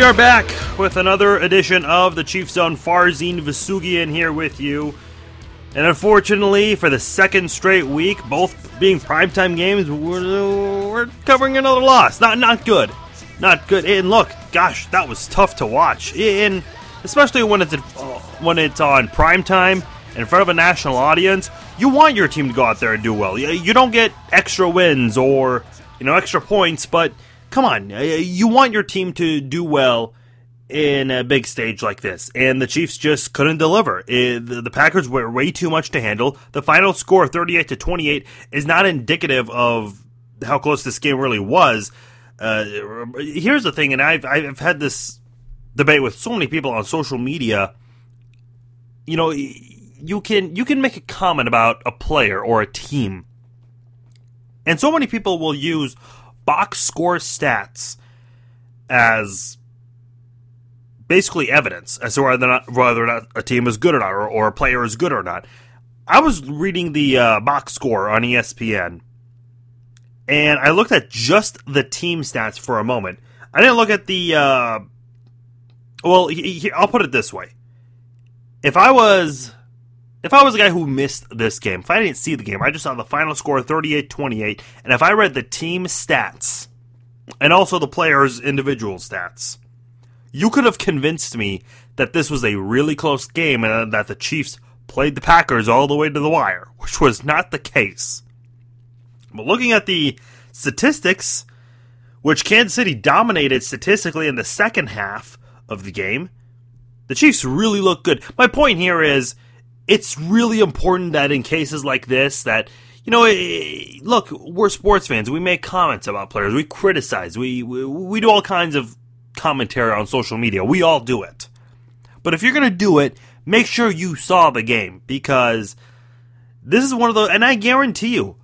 We are back with another edition of the Chief Zone. Farzine Vasugian here with you. And unfortunately, for the second straight week, both being primetime games, we're, we're covering another loss. Not not good. Not good. And look, gosh, that was tough to watch. And especially when it's when it's on primetime in front of a national audience, you want your team to go out there and do well. You don't get extra wins or you know extra points, but come on, you want your team to do well in a big stage like this, and the Chiefs just couldn't deliver. The, the, Packers were way too much to handle. The final score, thirty-eight to twenty-eight, is not indicative of how close this game really was. Uh, here's the thing, and I've I've had this debate with so many people on social media. You know, you can you can make a comment about a player or a team, and so many people will use box score stats as basically evidence as to whether or not, whether or not a team is good or not, or, or a player is good or not. I was reading the uh, box score on ESPN, and I looked at just the team stats for a moment. I didn't look at the. Uh, well, he, he, I'll put it this way: if I was if I was a guy who missed this game, if I didn't see the game, I just saw the final score 38 28, and if I read the team stats and also the players' individual stats, you could have convinced me that this was a really close game and that the Chiefs played the Packers all the way to the wire, which was not the case. But looking at the statistics, which Kansas City dominated statistically in the second half of the game, the Chiefs really look good. My point here is it's really important that in cases like this that you know eh, look we're sports fans. We make comments about players. We criticize. We, we we do all kinds of commentary on social media. We all do it. But if you're going to do it make sure you saw the game because this is one of those and i guarantee you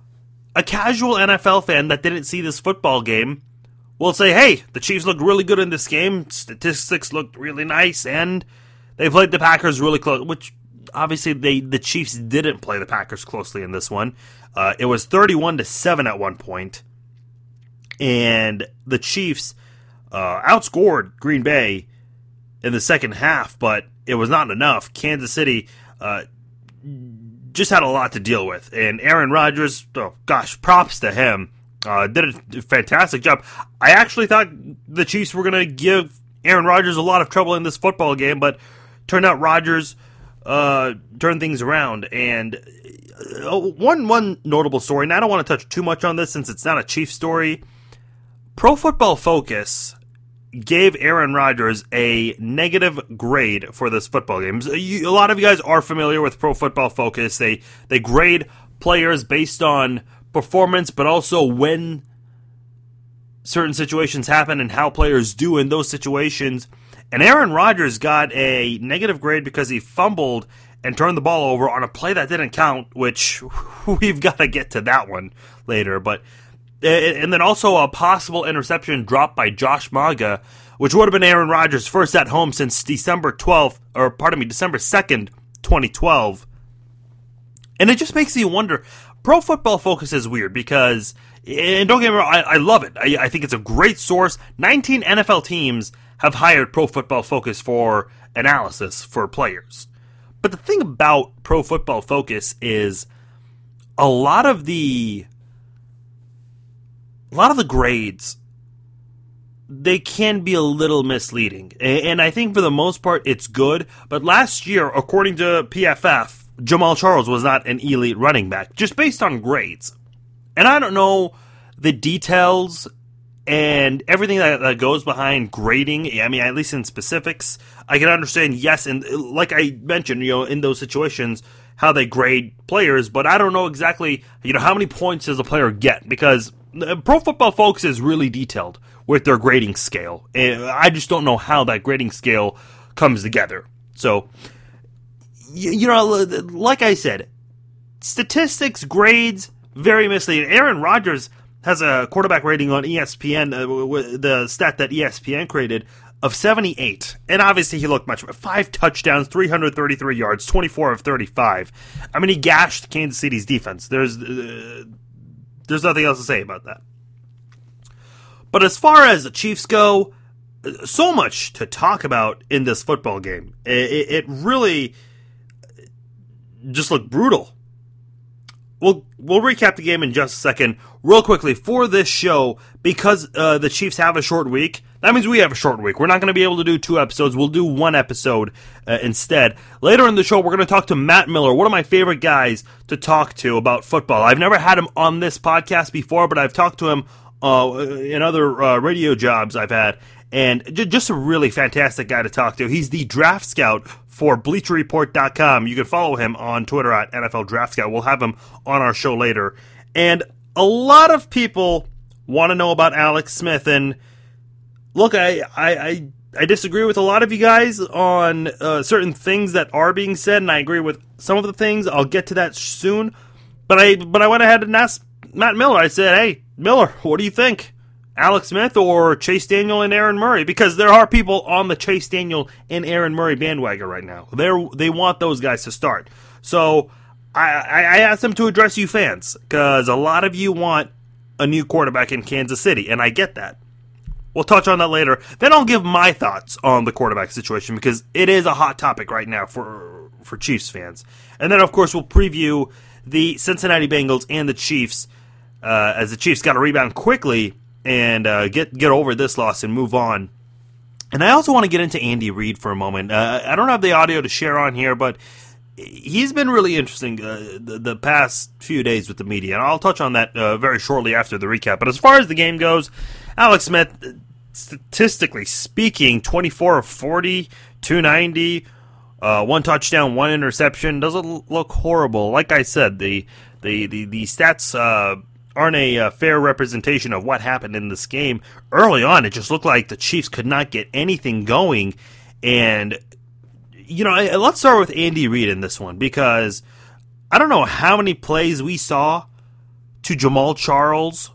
a casual nfl fan that didn't see this football game will say hey the chiefs looked really good in this game. Statistics looked really nice and they played the packers really close which obviously they the Chiefs didn't play the Packers closely in this one. Uh, it was 31 to 7 at one point, and the Chiefs uh, outscored Green Bay in the second half, but it was not enough. Kansas City uh, just had a lot to deal with, and Aaron Rodgers, oh gosh, props to him. Uh, did a fantastic job. I actually thought the Chiefs were going to give Aaron Rodgers a lot of trouble in this football game, but turned out Rodgers uh, turn things around. And uh, one one notable story, and I don't want to touch too much on this since it's not a Chief story. Pro Football Focus gave Aaron Rodgers a negative grade for this football game. A lot of you guys are familiar with Pro Football Focus. They they grade players based on performance, but also when certain situations happen and how players do in those situations. And Aaron Rodgers got a negative grade because he fumbled and turned the ball over on a play that didn't count, which we've got to get to that one later. But and then also a possible interception dropped by Josh Mauga, which would have been Aaron Rodgers' first at home since December 12th, or pardon me, December 2nd, 2012. And it just makes you wonder. Pro Football Focus is weird because, and don't get me wrong, I, I love it. I, I think it's a great source. 19 NFL teams have hired Pro Football Focus for analysis for players. But the thing about Pro Football Focus is a lot of the a lot of the grades they can be a little misleading. And I think for the most part it's good, but last year according to PFF, Jamaal Charles was not an elite running back just based on grades. And I don't know the details and everything that, that, goes behind grading i mean at least in specifics i can understand yes and like i mentioned you know in those situations how they grade players but i don't know exactly you know how many points does a player get? Because uh, pro football focus is really detailed with their grading scale and i just don't know how that grading scale comes together. So you know like i said statistics grades very misleading. Aaron rodgers has a quarterback rating on ESPN, uh, the stat that ESPN created of 78. And obviously he looked much. Five touchdowns, 333 yards, 24 of 35. I mean, he gashed Kansas City's defense. There's uh, there's nothing else to say about that. But as far as the Chiefs go, so much to talk about in this football game. It, it really just looked brutal. We'll we'll recap the game in just a second, real quickly for this show because uh, the Chiefs have a short week. That means we have a short week. We're not going to be able to do two episodes. We'll do one episode uh, instead. Later in the show, we're going to talk to Matt Miller, one of my favorite guys to talk to about football. I've never had him on this podcast before, but I've talked to him uh, in other uh, radio jobs I've had, and j- just a really fantastic guy to talk to. He's the draft scout for BleacherReport.com. You can follow him on Twitter at NFL Draft Scout. We'll have him on our show later. And a lot of people want to know about Alex Smith. And look, I, I, I, I disagree with a lot of you guys on uh, certain things that are being said, and I agree with some of the things. I'll get to that soon. But I, but I went ahead and asked Matt Miller. I said, "Hey, Miller, what do you think? Alex Smith or Chase Daniel and Aaron Murray? Because there are people on the Chase Daniel and Aaron Murray bandwagon right now. They they want those guys to start. So I, I asked them to address you fans because a lot of you want a new quarterback in Kansas City, and I get that. We'll touch on that later. Then I'll give my thoughts on the quarterback situation because it is a hot topic right now for for Chiefs fans. And then of course we'll preview the Cincinnati Bengals and the Chiefs uh, as the Chiefs got to rebound quickly and uh, get get over this loss and move on. And I also want to get into Andy Reid for a moment. Uh, I don't have the audio to share on here, but he's been really interesting uh, the, the, past few days with the media, and I'll touch on that uh, very shortly after the recap. But as far as the game goes, Alex Smith, statistically speaking, 24 of 40, 290, uh, one touchdown, one interception. Doesn't look horrible. Like I said, the the the, the stats uh, aren't a uh, fair representation of what happened in this game. Early on, it just looked like the Chiefs could not get anything going. And, you know, let's start with Andy Reid in this one because I don't know how many plays we saw to Jamaal Charles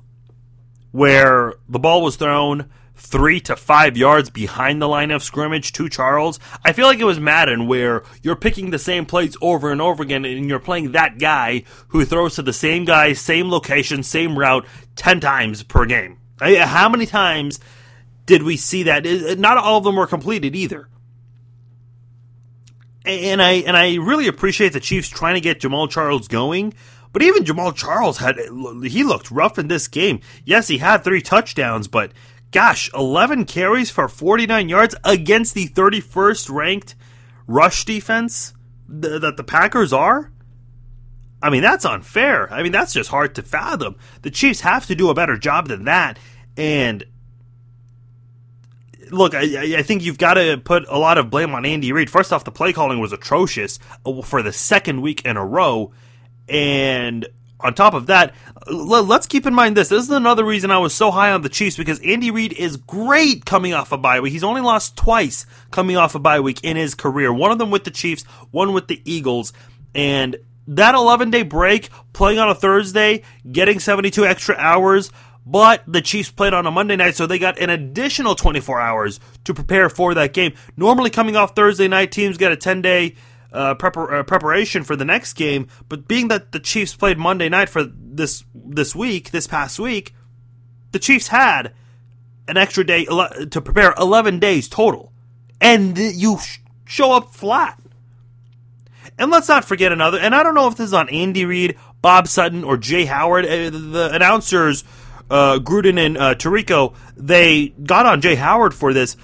where the ball was thrown three to five yards behind the line of scrimmage to Charles. I feel like it was Madden where you're picking the same plays over and over again and you're playing that guy who throws to the same guy, same location, same route 10 times per game. How many times did we see that? Not all of them were completed either. And I and I really appreciate the Chiefs trying to get Jamaal Charles going, but even Jamaal Charles had he looked rough in this game. Yes, he had three touchdowns, but gosh, 11 carries for 49 yards against the 31st ranked rush defense th- that the Packers are? I mean, that's unfair. I mean, that's just hard to fathom. The Chiefs have to do a better job than that. And look, I, I think you've got to put a lot of blame on Andy Reid. First off, the play calling was atrocious uh, for the second week in a row. And on top of that, let's keep in mind this. This is another reason I was so high on the Chiefs because Andy Reid is great coming off a bye week. He's only lost twice coming off a bye week in his career. One of them with the Chiefs, one with the Eagles. And that 11 day break, playing on a Thursday, getting 72 extra hours, but the Chiefs played on a Monday night, so they got an additional 24 hours to prepare for that game. Normally, coming off Thursday night, teams get a 10 day uh, uh, preparation for the next game. But being that the Chiefs played Monday night for this this week, this past week, the Chiefs had an extra day to prepare, eleven days total, and you show up flat. And let's not forget another. And I don't know if this is on Andy Reid, Bob Sutton, or Jaye Howard. Uh, the announcers, uh, Gruden and uh, Tirico, they got on Jaye Howard for this.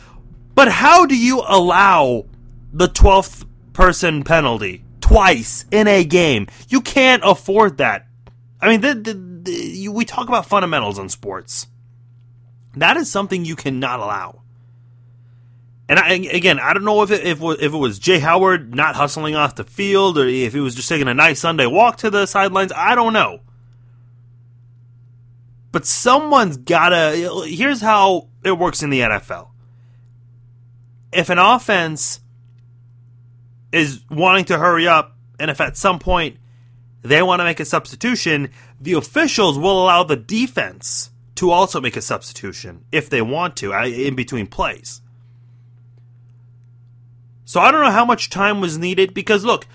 But how do you allow the 12th person penalty twice in a game. You can't afford that. I mean, the, the, the, you, we talk about fundamentals in sports. That is something you cannot allow. And I, again, I don't know if it, if, if it was Jaye Howard not hustling off the field or if he was just taking a nice Sunday walk to the sidelines. I don't know. But someone's gotta. Here's how it works in the NFL. If an offense is wanting to hurry up, and if at some point they want to make a substitution, the officials will allow the defense to also make a substitution if they want to in between plays. So I don't know how much time was needed because look,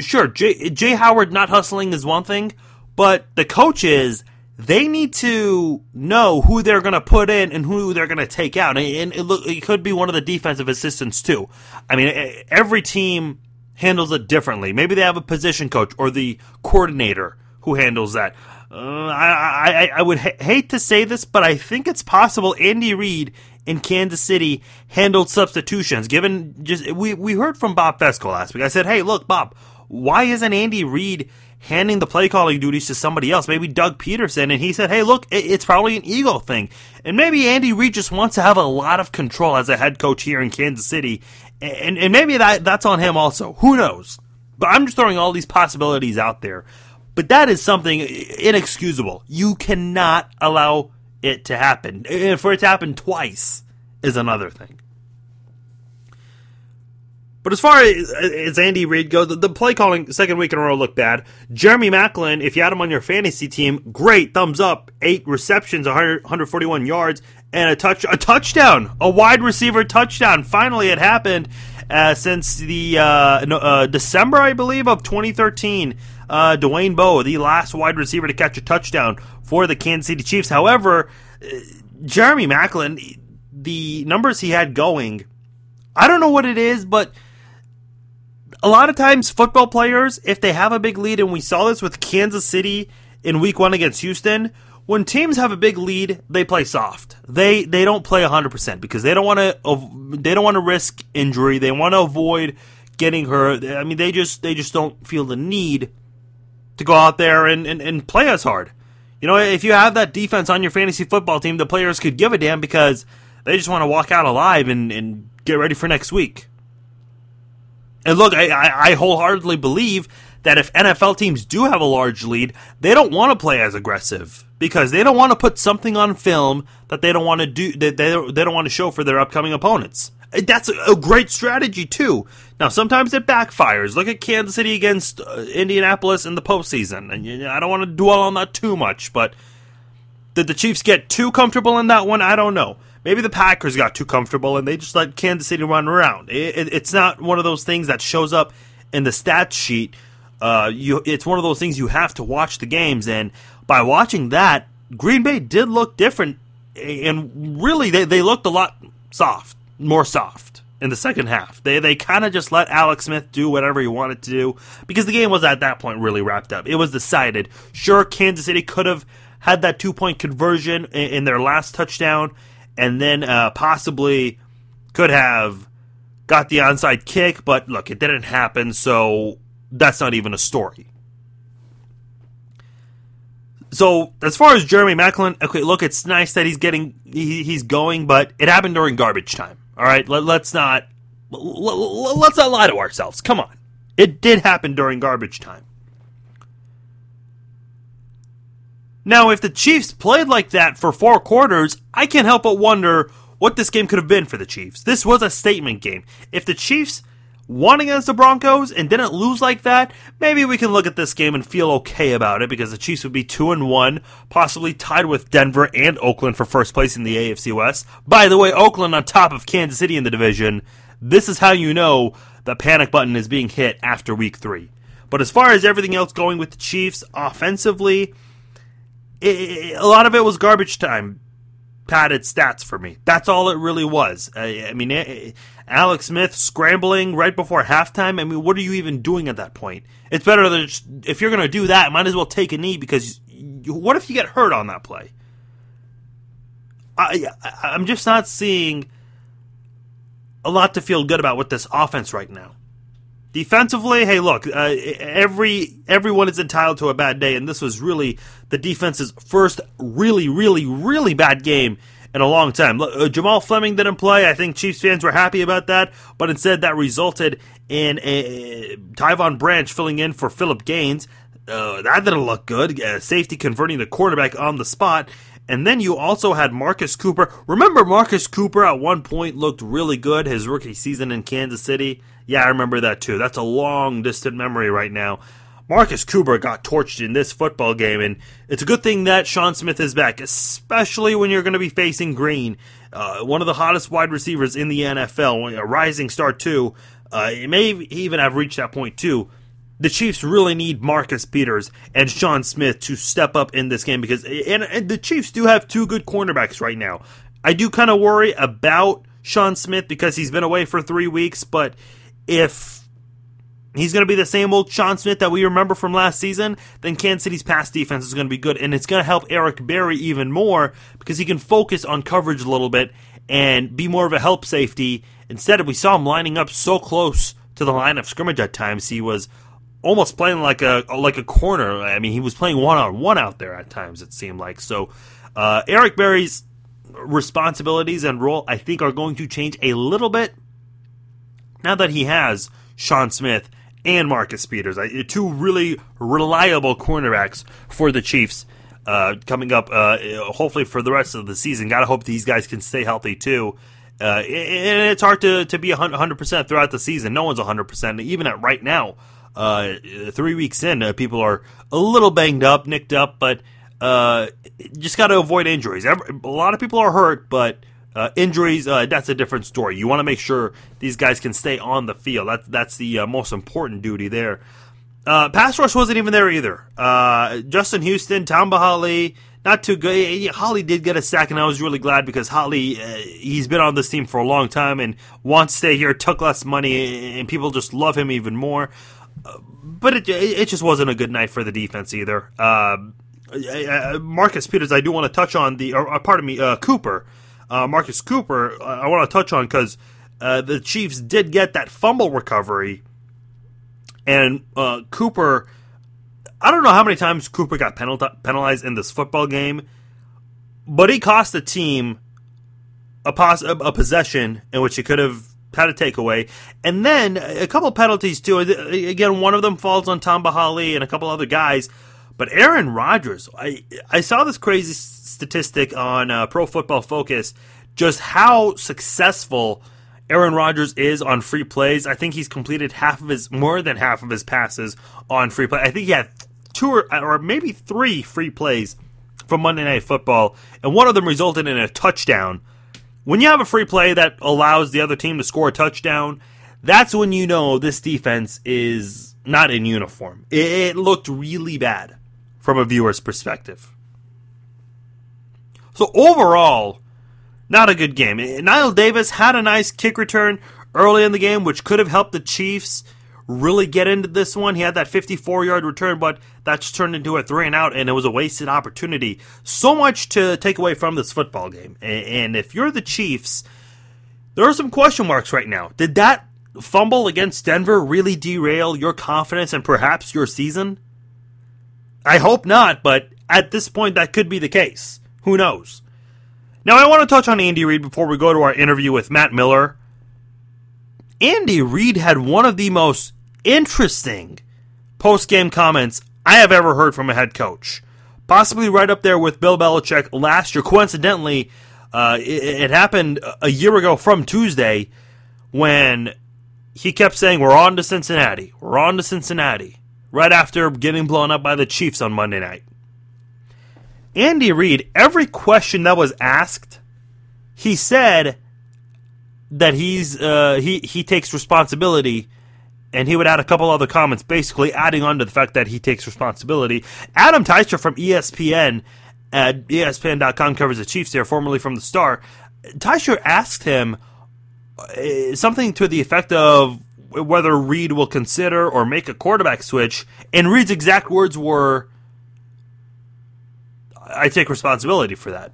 sure, Jay, Jaye Howard not hustling is one thing, but the coaches they need to know who they're going to put in and who they're going to take out. And it, look, it could be one of the defensive assistants too. I mean, every team handles it differently. Maybe they have a position coach or the coordinator who handles that. Uh, I, I, I would ha- hate to say this, but I think it's possible Andy Reid in Kansas City handled substitutions. Given just we we heard from Bob Fescoe last week. I said, hey, look, Bob, why isn't Andy Reid handing the play calling duties to somebody else, maybe Doug Pederson, And he said, hey, look, it's probably an ego thing. And maybe Andy Reid just wants to have a lot of control as a head coach here in Kansas City. And, and maybe that, that's on him also. Who knows? But I'm just throwing all these possibilities out there. But that is something inexcusable. You cannot allow it to happen. And for it to happen twice is another thing. But as far as Andy Reid goes, the play calling second week in a row looked bad. Jeremy Maclin, if you had him on your fantasy team, great, thumbs up. Eight receptions, 100, 141 yards, and a touch, a touchdown, a wide receiver touchdown. Finally, it happened uh, since the uh, uh, December, I believe, of 2013. Uh, Dwayne Bowe, the last wide receiver to catch a touchdown for the Kansas City Chiefs. However, uh, Jeremy Maclin, the numbers he had going, I don't know what it is, but a lot of times football players, if they have a big lead, and we saw this with Kansas City in week one against Houston, when teams have a big lead, they play soft. They they don't play 100% because they don't want to they don't want to risk injury. They want to avoid getting hurt. I mean, they just they just don't feel the need to go out there and, and, and play as hard. You know, if you have that defense on your fantasy football team, the players could give a damn because they just want to walk out alive and, and get ready for next week. And look, I, I, I wholeheartedly believe that if NFL teams do have a large lead, they don't want to play as aggressive because they don't want to put something on film that they don't want to do that they don't, they don't want to show for their upcoming opponents. That's a great strategy too. Now sometimes it backfires. Look at Kansas City against uh, Indianapolis in the postseason, and I don't want to dwell on that too much. But did the Chiefs get too comfortable in that one? I don't know. Maybe the Packers got too comfortable and they just let Kansas City run around. It, it, it's not one of those things that shows up in the stats sheet. Uh, you, it's one of those things you have to watch the games, and by watching that, Green Bay did look different, and really they, they looked a lot soft, more soft in the second half. They they kind of just let Alex Smith do whatever he wanted to do because the game was at that point really wrapped up. It was decided. Sure, Kansas City could have had that two point conversion in, in their last touchdown and then uh, possibly could have got the onside kick, but look, it didn't happen, so that's not even a story. So as far as Jeremy Maclin, okay, look, it's nice that he's getting he, he's going, but it happened during garbage time. All right, Let, us not let's not lie to ourselves. Come on, it did happen during garbage time. Now, if the Chiefs played like that for four quarters, I can't help but wonder what this game could have been for the Chiefs. This was a statement game. If the Chiefs won against the Broncos and didn't lose like that, maybe we can look at this game and feel okay about it because the Chiefs would be 2 and 1, possibly tied with Denver and Oakland for first place in the AFC West. By the way, Oakland on top of Kansas City in the division. This is how you know the panic button is being hit after week 3. But as far as everything else going with the Chiefs offensively, it, a lot of it was garbage time padded stats for me. That's all it really was. I, I mean, Alex Smith scrambling right before halftime. I mean, what are you even doing at that point? It's better than just, if you're going to do that, might as well take a knee because you, what if you get hurt on that play? I, I I'm just not seeing a lot to feel good about with this offense right now. Defensively, hey, look, uh, every everyone is entitled to a bad day, and this was really the defense's first really, really, really bad game in a long time. Uh, Jamell Fleming didn't play. I think Chiefs fans were happy about that, but instead that resulted in a, Tyvon Branch filling in for Philip Gaines. Uh, that didn't look good. Uh, safety converting the quarterback on the spot. And then you also had Marcus Cooper. Remember, Marcus Cooper at one point looked really good his rookie season in Kansas City? Yeah, I remember that too. That's a long distant memory right now. Marcus Cooper got torched in this football game, and it's a good thing that Sean Smith is back, especially when you're going to be facing Green, uh, one of the hottest wide receivers in the NFL, a rising star too. Uh, it may even have reached that point too. The Chiefs really need Marcus Peters and Sean Smith to step up in this game because and, and the Chiefs do have two good cornerbacks right now. I do kind of worry about Sean Smith because he's been away for three weeks, but if he's going to be the same old Sean Smith that we remember from last season, then Kansas City's pass defense is going to be good, and it's going to help Eric Berry even more because he can focus on coverage a little bit and be more of a help safety. Instead, we saw him lining up so close to the line of scrimmage at times. He was almost playing like a like a corner. I mean, he was playing one on one out there at times. It seemed like so. Uh, Eric Berry's responsibilities and role, I think, are going to change a little bit now that he has Sean Smith and Marcus Peters, two really reliable cornerbacks for the Chiefs. Uh, coming up, uh, hopefully for the rest of the season. Gotta hope these guys can stay healthy too. Uh, and it's hard to, to be 100% throughout the season. No one's 100%. Even at right now, uh, three weeks in, uh, people are a little banged up, nicked up, but uh, just got to avoid injuries. a lot of people are hurt, but uh, injuries, uh, that's a different story. You want to make sure these guys can stay on the field. That's, that's the uh, most important duty there. pass rush wasn't even there either. Justin Houston, Tamba Hali, not too good. Hali did get a sack, and I was really glad because Hali, he's been on this team for a long time and wants to stay here, took less money, and people just love him even more but it it just wasn't a good night for the defense either. Uh, Marcus Peters, I do want to touch on the, or, uh, pardon me, uh, Cooper, uh, Marcus Cooper. I want to touch on because uh, the Chiefs did get that fumble recovery, and uh, Cooper. I don't know how many times Cooper got penalized in this football game, but he cost the team a, pos- a possession in which he could have had a takeaway, and then a couple penalties too. Again, one of them falls on Tamba Hali and a couple other guys. But Aaron Rodgers, I I saw this crazy statistic on uh, Pro Football Focus, just how successful Aaron Rodgers is on free plays. I think he's completed half of his, more than half of his passes on free play. I think he had two or, or maybe three free plays from Monday Night Football, and one of them resulted in a touchdown when you have a free play that allows the other team to score a touchdown, that's when you know this defense is not in uniform. It, looked really bad from a viewer's perspective. So overall, not a good game. Knile Davis had a nice kick return early in the game, which could have helped the Chiefs really get into this one. He had that 54 yard return, but that's turned into a three and out, and it was a wasted opportunity. So much to take away from this football game. And if you're the Chiefs, there are some question marks right now. Did that fumble against Denver really derail your confidence and perhaps your season? I hope not, but at this point, that could be the case. Who knows? Now, I want to touch on Andy Reid before we go to our interview with Matt Miller. Andy Reid had one of the most interesting post game comments I have ever heard from a head coach. Possibly right up there with Bill Belichick last year. Coincidentally, uh, it, it, happened a year ago from Tuesday when he kept saying, We're on to Cincinnati. We're on to Cincinnati. Right after getting blown up by the Chiefs on Monday night. Andy Reid, every question that was asked, he said that he's uh, he he takes responsibility and he would add a couple other comments, basically adding on to the fact that he takes responsibility. Adam Teicher from ESPN at ESPN.com covers the Chiefs there, formerly from the Star. Teicher asked him uh, something to the effect of whether Reid will consider or make a quarterback switch, and Reid's exact words were, "I take responsibility for that."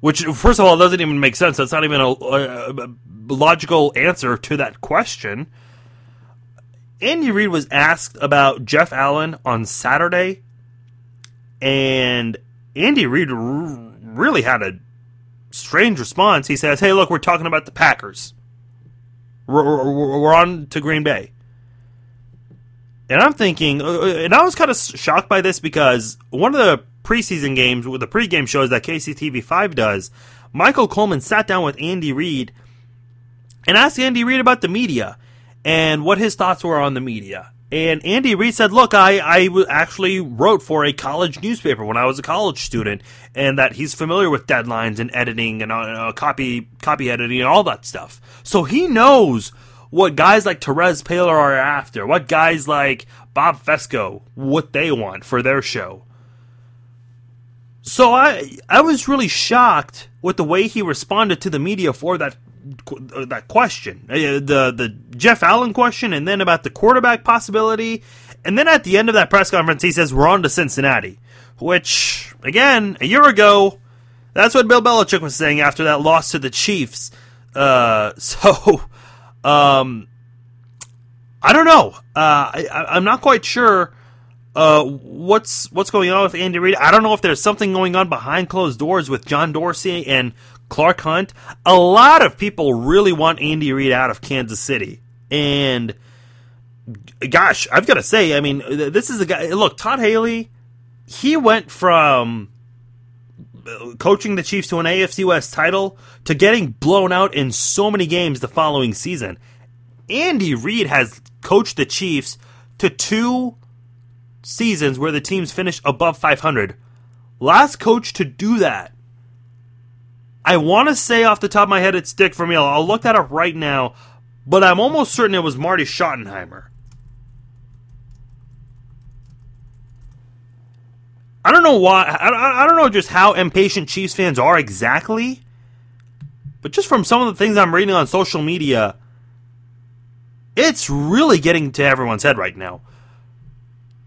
Which, first of all, doesn't even make sense. That's not even a, a, a logical answer to that question. Andy Reid was asked about Jeff Allen on Saturday, and Andy Reid r- really had a strange response. He says, "Hey, look, we're talking about the Packers. We're, we're, we're on to Green Bay." And I'm thinking, uh, uh, and I was kind of shocked by this because one of the preseason games the pregame shows that KCTV5 does, Michael Coleman sat down with Andy Reid and asked Andy Reid about the media and what his thoughts were on the media. And Andy Reid said, "Look, I, I actually wrote for a college newspaper when I was a college student, and that he's familiar with deadlines and editing and uh, copy copy editing and all that stuff. So he knows what guys like Terez Paylor are after, what guys like Bob Fescoe, what they want for their show. So I I was really shocked with the way he responded to the media for that that question, uh, the the Jeff Allen question, and then about the quarterback possibility, and then at the end of that press conference, he says we're on to Cincinnati, which again a year ago, that's what Bill Belichick was saying after that loss to the Chiefs. Uh, so, um, I don't know. Uh, I, I'm not quite sure. Uh, what's what's going on with Andy Reid? I don't know if there's something going on behind closed doors with John Dorsey and Clark Hunt. A lot of people really want Andy Reid out of Kansas City, and gosh, I've got to say, I mean, this is a guy. Look, Todd Haley, he went from uh, coaching the Chiefs to an AFC West title to getting blown out in so many games the following season. Andy Reid has coached the Chiefs to two seasons where the teams finished above 500. Last coach to do that. I want to say off the top of my head it's Dick Vermeil. I'll look that up right now, but I'm almost certain it was Marty Schottenheimer. I don't know why. I, I don't know just how impatient Chiefs fans are exactly, but just from some of the things I'm reading on social media, it's really getting to everyone's head right now.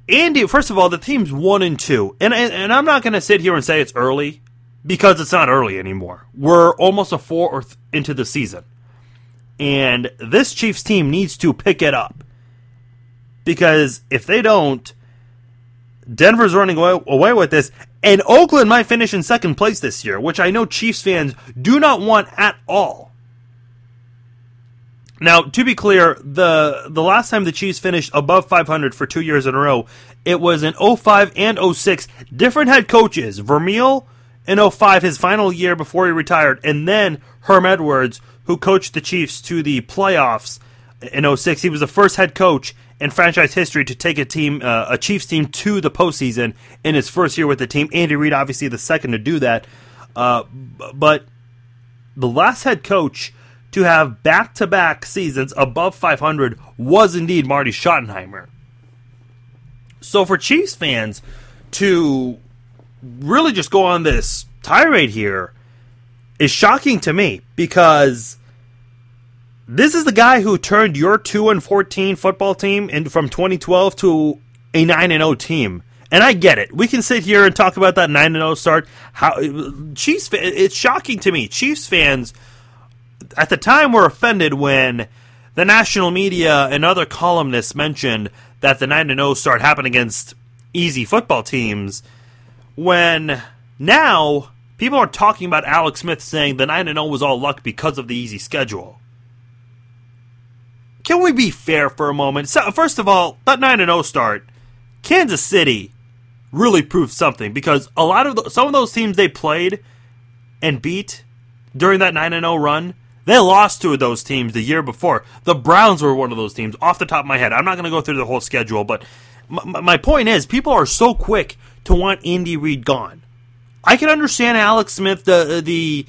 Andy, first of all, the team's one and two, and and, and I'm not going to sit here and say it's early because it's not early anymore. We're almost a fourth into the season, and this Chiefs team needs to pick it up because if they don't, Denver's running away, away with this, and Oakland might finish in second place this year, which I know Chiefs fans do not want at all. Now, to be clear, the the last time the Chiefs finished above 500 for two years in a row, it was in 05 and 06. Different head coaches. Vermeil in 05, his final year before he retired, and then Herm Edwards, who coached the Chiefs to the playoffs in 06. He was the first head coach in franchise history to take a team, uh, a Chiefs team, to the postseason in his first year with the team. Andy Reid, obviously, the second to do that. Uh, but the last head coach to have back to back seasons above 500 was indeed Marty Schottenheimer. So for Chiefs fans to really just go on this tirade here is shocking to me because this is the guy who turned your 2 and 14 football team in, from 2012 to a 9 and 0 team. And I get it. We can sit here and talk about that 9 and 0 start. How Chiefs it's shocking to me. Chiefs fans at the time were offended when the national media and other columnists mentioned that the 9 and 0 start happened against easy football teams when now people are talking about Alex Smith saying the 9 0 was all luck because of the easy schedule can we be fair for a moment? So, first of all, that 9 0 start, Kansas City really proved something because a lot of the, some of those teams they played and beat during that 9 0 run, they lost two of those teams the year before. The Browns were one of those teams, off the top of my head. I'm not going to go through the whole schedule, but my, my point is, people are so quick to want Andy Reid gone. I can understand Alex Smith, the the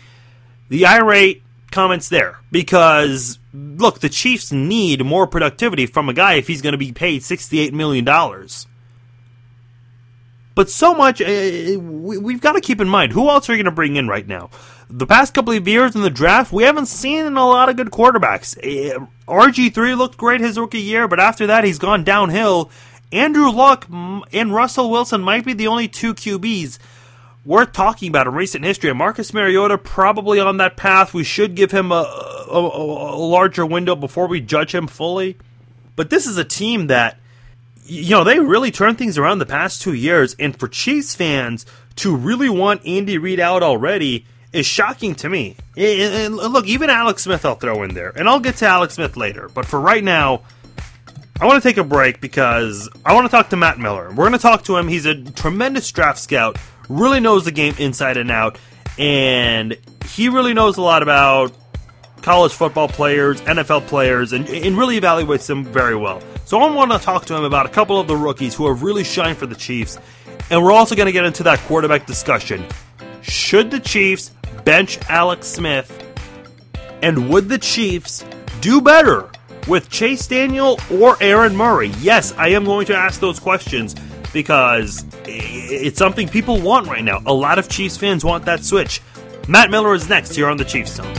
the irate comments there because look, the Chiefs need more productivity from a guy if he's going to be paid $68 million. But so much, uh, we, have got to keep in mind who else are you going to bring in right now? The past couple of years in the draft, we haven't seen a lot of good quarterbacks. Uh, RG3 looked great his rookie year, but after that, he's gone downhill. Andrew Luck and Russell Wilson might be the only two QBs worth talking about in recent history. And Marcus Mariota probably on that path. We should give him a, a, a, larger window before we judge him fully. But this is a team that, you know, they really turned things around the past two years. And for Chiefs fans to really want Andy Reid out already is shocking to me. And look, even Alex Smith I'll throw in there. And I'll get to Alex Smith later. But for right now, I want to take a break because I want to talk to Matt Miller. We're going to talk to him. He's a tremendous draft scout really knows the game inside and out, and he really knows a lot about college football players, NFL players, and, and really evaluates them very well. So I want to talk to him about a couple of the rookies who have really shined for the Chiefs, and we're also going to get into that quarterback discussion. Should the Chiefs bench Alex Smith, and would the Chiefs do better with Chase Daniel or Aaron Murray? Yes, I am going to ask those questions because it's something people want right now. A lot of Chiefs fans want that switch. Matt Miller is next here on the Chiefs Zone.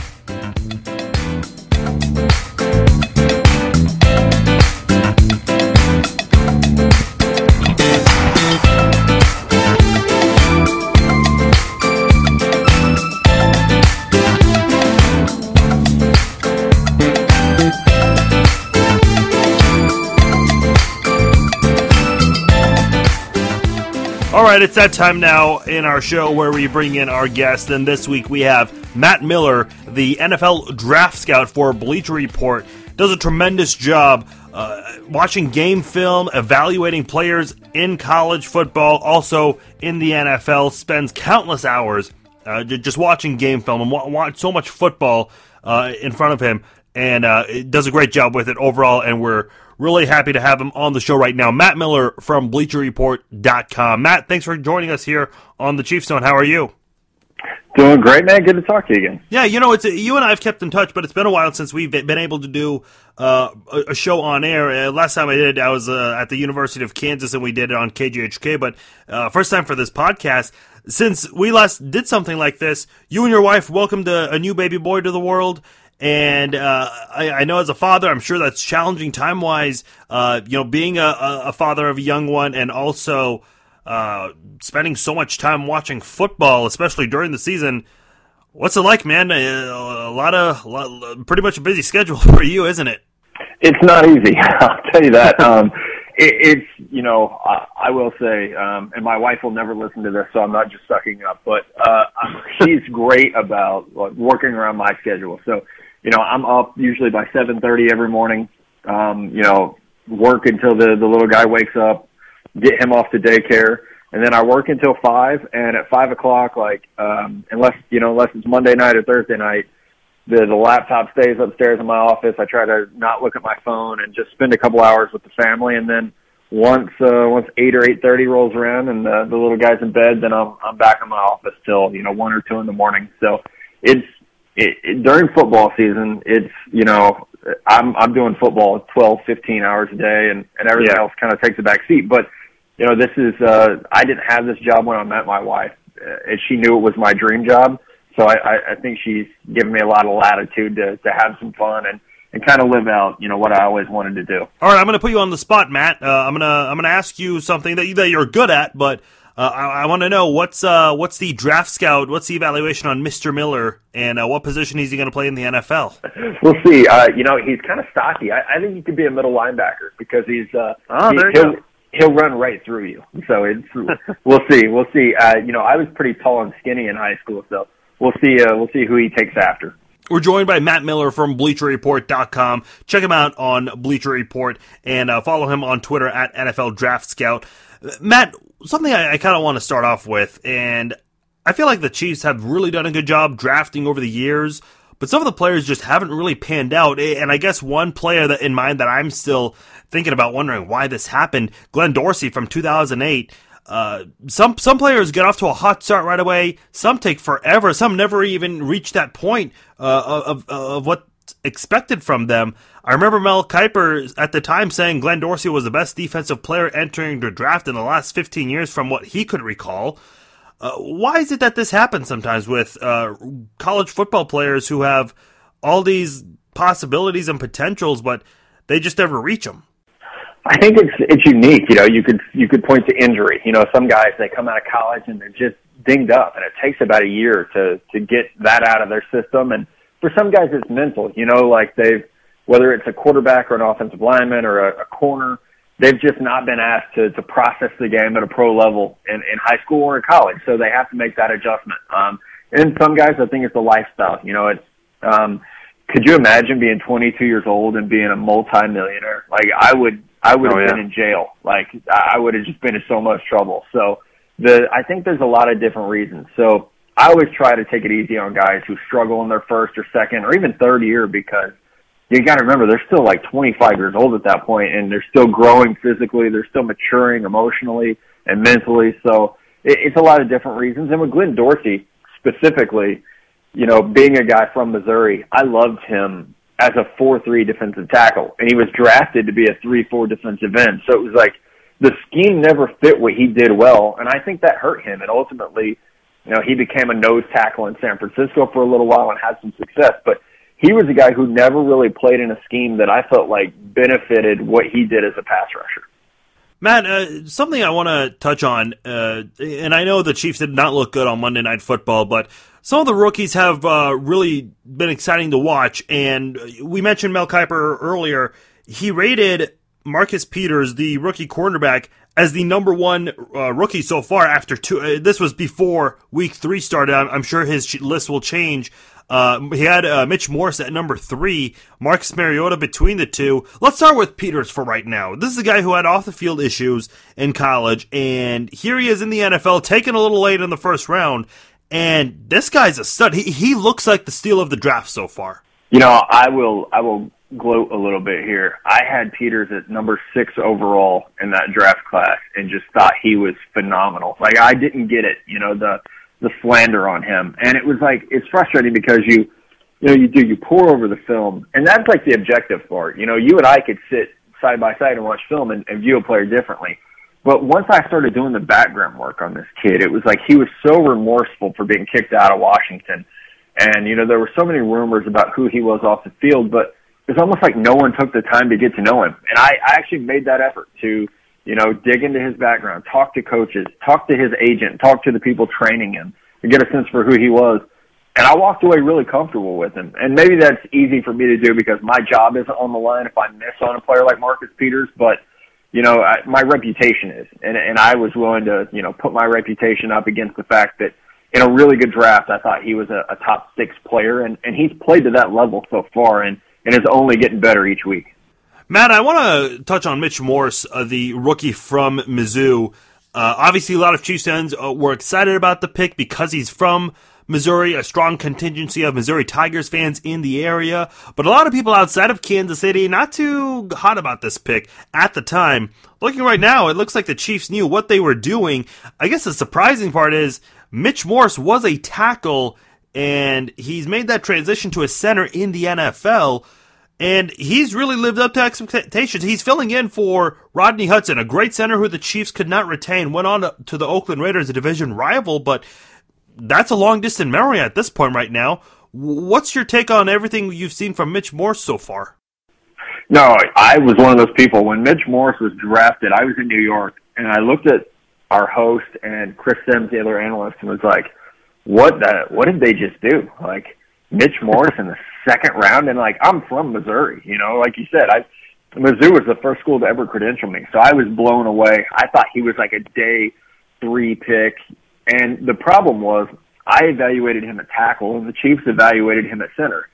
All right, it's that time now in our show where we bring in our guest. And this week we have Matt Miller, the NFL draft scout for Bleacher Report. Does a tremendous job uh, watching game film, evaluating players in college football, also in the NFL. Spends countless hours uh, just watching game film and watch so much football uh, in front of him, and uh, does a great job with it overall. And we're Really happy to have him on the show right now. Matt Miller from BleacherReport.com. Matt, thanks for joining us here on the Chiefs Zone. How are you? Doing great, man. Good to talk to you again. Yeah, you know, it's you and I have kept in touch, but it's been a while since we've been able to do uh, a show on air. Uh, last time I did, I was uh, at the University of Kansas, and we did it on KJHK. But uh, first time for this podcast since we last did something like this. You and your wife welcomed a, a new baby boy to the world, and uh, I, I, know as a father, I'm sure that's challenging time wise. Uh, you know, being a, a, father of a young one and also uh, spending so much time watching football, especially during the season. What's it like, man? A, a lot of, lot, pretty much a busy schedule for you, isn't it? It's not easy. I'll tell you that. um, it, it's you know I, I will say, um, and my wife will never listen to this, so I'm not just sucking up. But uh, she's great about like, working around my schedule. So you know, I'm up usually by 7:30 every morning. Um, you know, work until the the little guy wakes up, get him off to daycare, and then I work until five. And at five o'clock, like um, unless you know, unless it's Monday night or Thursday night, the the laptop stays upstairs in my office. I try to not look at my phone and just spend a couple hours with the family, and then once uh, once eight or eight thirty rolls around and the, the little guy's in bed, then I'm I'm back in my office till you know one or two in the morning. So it's it, it, during football season, it's you know I'm I'm doing football 12, 15 hours a day, and and everything yeah. else kind of takes a back seat. But you know, this is uh, I didn't have this job when I met my wife, uh, and she knew it was my dream job. So I, I, I think she's given me a lot of latitude to to have some fun and and kind of live out, you know, what I always wanted to do. All right, I'm going to put you on the spot, Matt. Uh, I'm gonna I'm gonna ask you something that you, that you're good at, but uh, I, I want to know what's uh, what's the draft scout? What's the evaluation on Mr. Miller, and uh, what position is he going to play in the NFL? We'll see. Uh, you know, he's kind of stocky. I, I think he could be a middle linebacker because he's uh, oh, he, there you he'll, go. he'll run right through you. So it's we'll see. We'll see. Uh, you know, I was pretty tall and skinny in high school, so we'll see. Uh, we'll see who he takes after. We're joined by Matt Miller from BleacherReport.com. Check him out on Bleacher Report and uh, follow him on Twitter at NFL Draft Scout. Matt, something I, I kind of want to start off with, and I feel like the Chiefs have really done a good job drafting over the years, but some of the players just haven't really panned out. And I guess one player that in mind that I'm still thinking about wondering why this happened, Glenn Dorsey from 2008. Uh, some some players get off to a hot start right away. Some take forever. Some never even reach that point uh, of of what expected from them. I remember Mel Kiper at the time saying Glenn Dorsey was the best defensive player entering the draft in the last 15 years from what he could recall. Uh, why is it that this happens sometimes with uh, college football players who have all these possibilities and potentials, but they just never reach them? I think it's it's unique. You know, you could you could point to injury. You know, some guys they come out of college and they're just dinged up, and it takes about a year to to get that out of their system. And for some guys, it's mental. You know, like they've whether it's a quarterback or an offensive lineman or a, a corner, they've just not been asked to, to process the game at a pro level in, in high school or in college. So they have to make that adjustment. Um, and some guys, I think it's a lifestyle. You know, it's, um, could you imagine being 22 years old and being a multimillionaire? Like I would, I would oh, have oh, yeah. been in jail. Like I would have just been in so much trouble. So the, I think there's a lot of different reasons. So I always try to take it easy on guys who struggle in their first or second or even third year because you got to remember they're still like 25 years old at that point, and they're still growing physically. They're still maturing emotionally and mentally. So it, it's a lot of different reasons. And with Glenn Dorsey specifically, you know, being a guy from Missouri, I loved him as a 4-3 defensive tackle, and he was drafted to be a 3-4 defensive end. So it was like the scheme never fit what he did well, and I think that hurt him. And ultimately, you know, he became a nose tackle in San Francisco for a little while and had some success. But he was a guy who never really played in a scheme that I felt like benefited what he did as a pass rusher. Matt, uh, something I want to touch on, uh, and I know the Chiefs did not look good on Monday Night Football, but some of the rookies have uh, really been exciting to watch. And we mentioned Mel Kiper earlier. He rated Marcus Peters, the rookie cornerback, as the number one uh, rookie so far after two. Uh, this was before week three started. I'm, I'm sure his list will change. Uh, he had uh, Mitch Morse at number three, Marcus Mariota between the two. Let's start with Peters for right now. This is a guy who had off the field issues in college, and here he is in the NFL, taken a little late in the first round. And this guy's a stud. He, he looks like the steal of the draft so far. You know, I will I will gloat a little bit here. I had Peters at number six overall in that draft class and just thought he was phenomenal. Like I didn't get it, you know, the the slander on him. And it was like it's frustrating because you you know, you do you pour over the film and that's like the objective part. You know, you and I could sit side by side and watch film and, and view a player differently. But once I started doing the background work on this kid, it was like he was so remorseful for being kicked out of Washington. And, you know, there were so many rumors about who he was off the field, but it's almost like no one took the time to get to know him. And I, I actually made that effort to, you know, dig into his background, talk to coaches, talk to his agent, talk to the people training him to get a sense for who he was. And I walked away really comfortable with him. And maybe that's easy for me to do because my job isn't on the line if I miss on a player like Marcus Peters, but you know, I, my reputation is, and, and I was willing to, you know, put my reputation up against the fact that in a really good draft, I thought he was a, a top six player, and, and he's played to that level so far, and, and is only getting better each week. Matt, I want to touch on Mitch Morse, uh, the rookie from Mizzou. Uh, obviously, a lot of Chiefs fans uh, were excited about the pick because he's from Missouri, a strong contingency of Missouri Tigers fans in the area, but a lot of people outside of Kansas City not too hot about this pick at the time. Looking right now, it looks like the Chiefs knew what they were doing. I guess the surprising part is Mitch Morse was a tackle and he's made that transition to a center in the NFL. And he's really lived up to expectations. He's filling in for Rodney Hudson, a great center who the Chiefs could not retain. Went on to the Oakland Raiders, a division rival, but that's a long distant memory at this point right now. What's your take on everything you've seen from Mitch Morse so far? No, I was one of those people. When Mitch Morse was drafted, I was in New York, and I looked at our host and Chris Sims, the other analyst, and was like, "What the? What did they just do? Like Mitch Morse in the second round?" And like, I'm from Missouri, you know, like you said, I Mizzou was the first school to ever credential me, so I was blown away. I thought he was like a day three pick. And the problem was I evaluated him at tackle and the Chiefs evaluated him at center.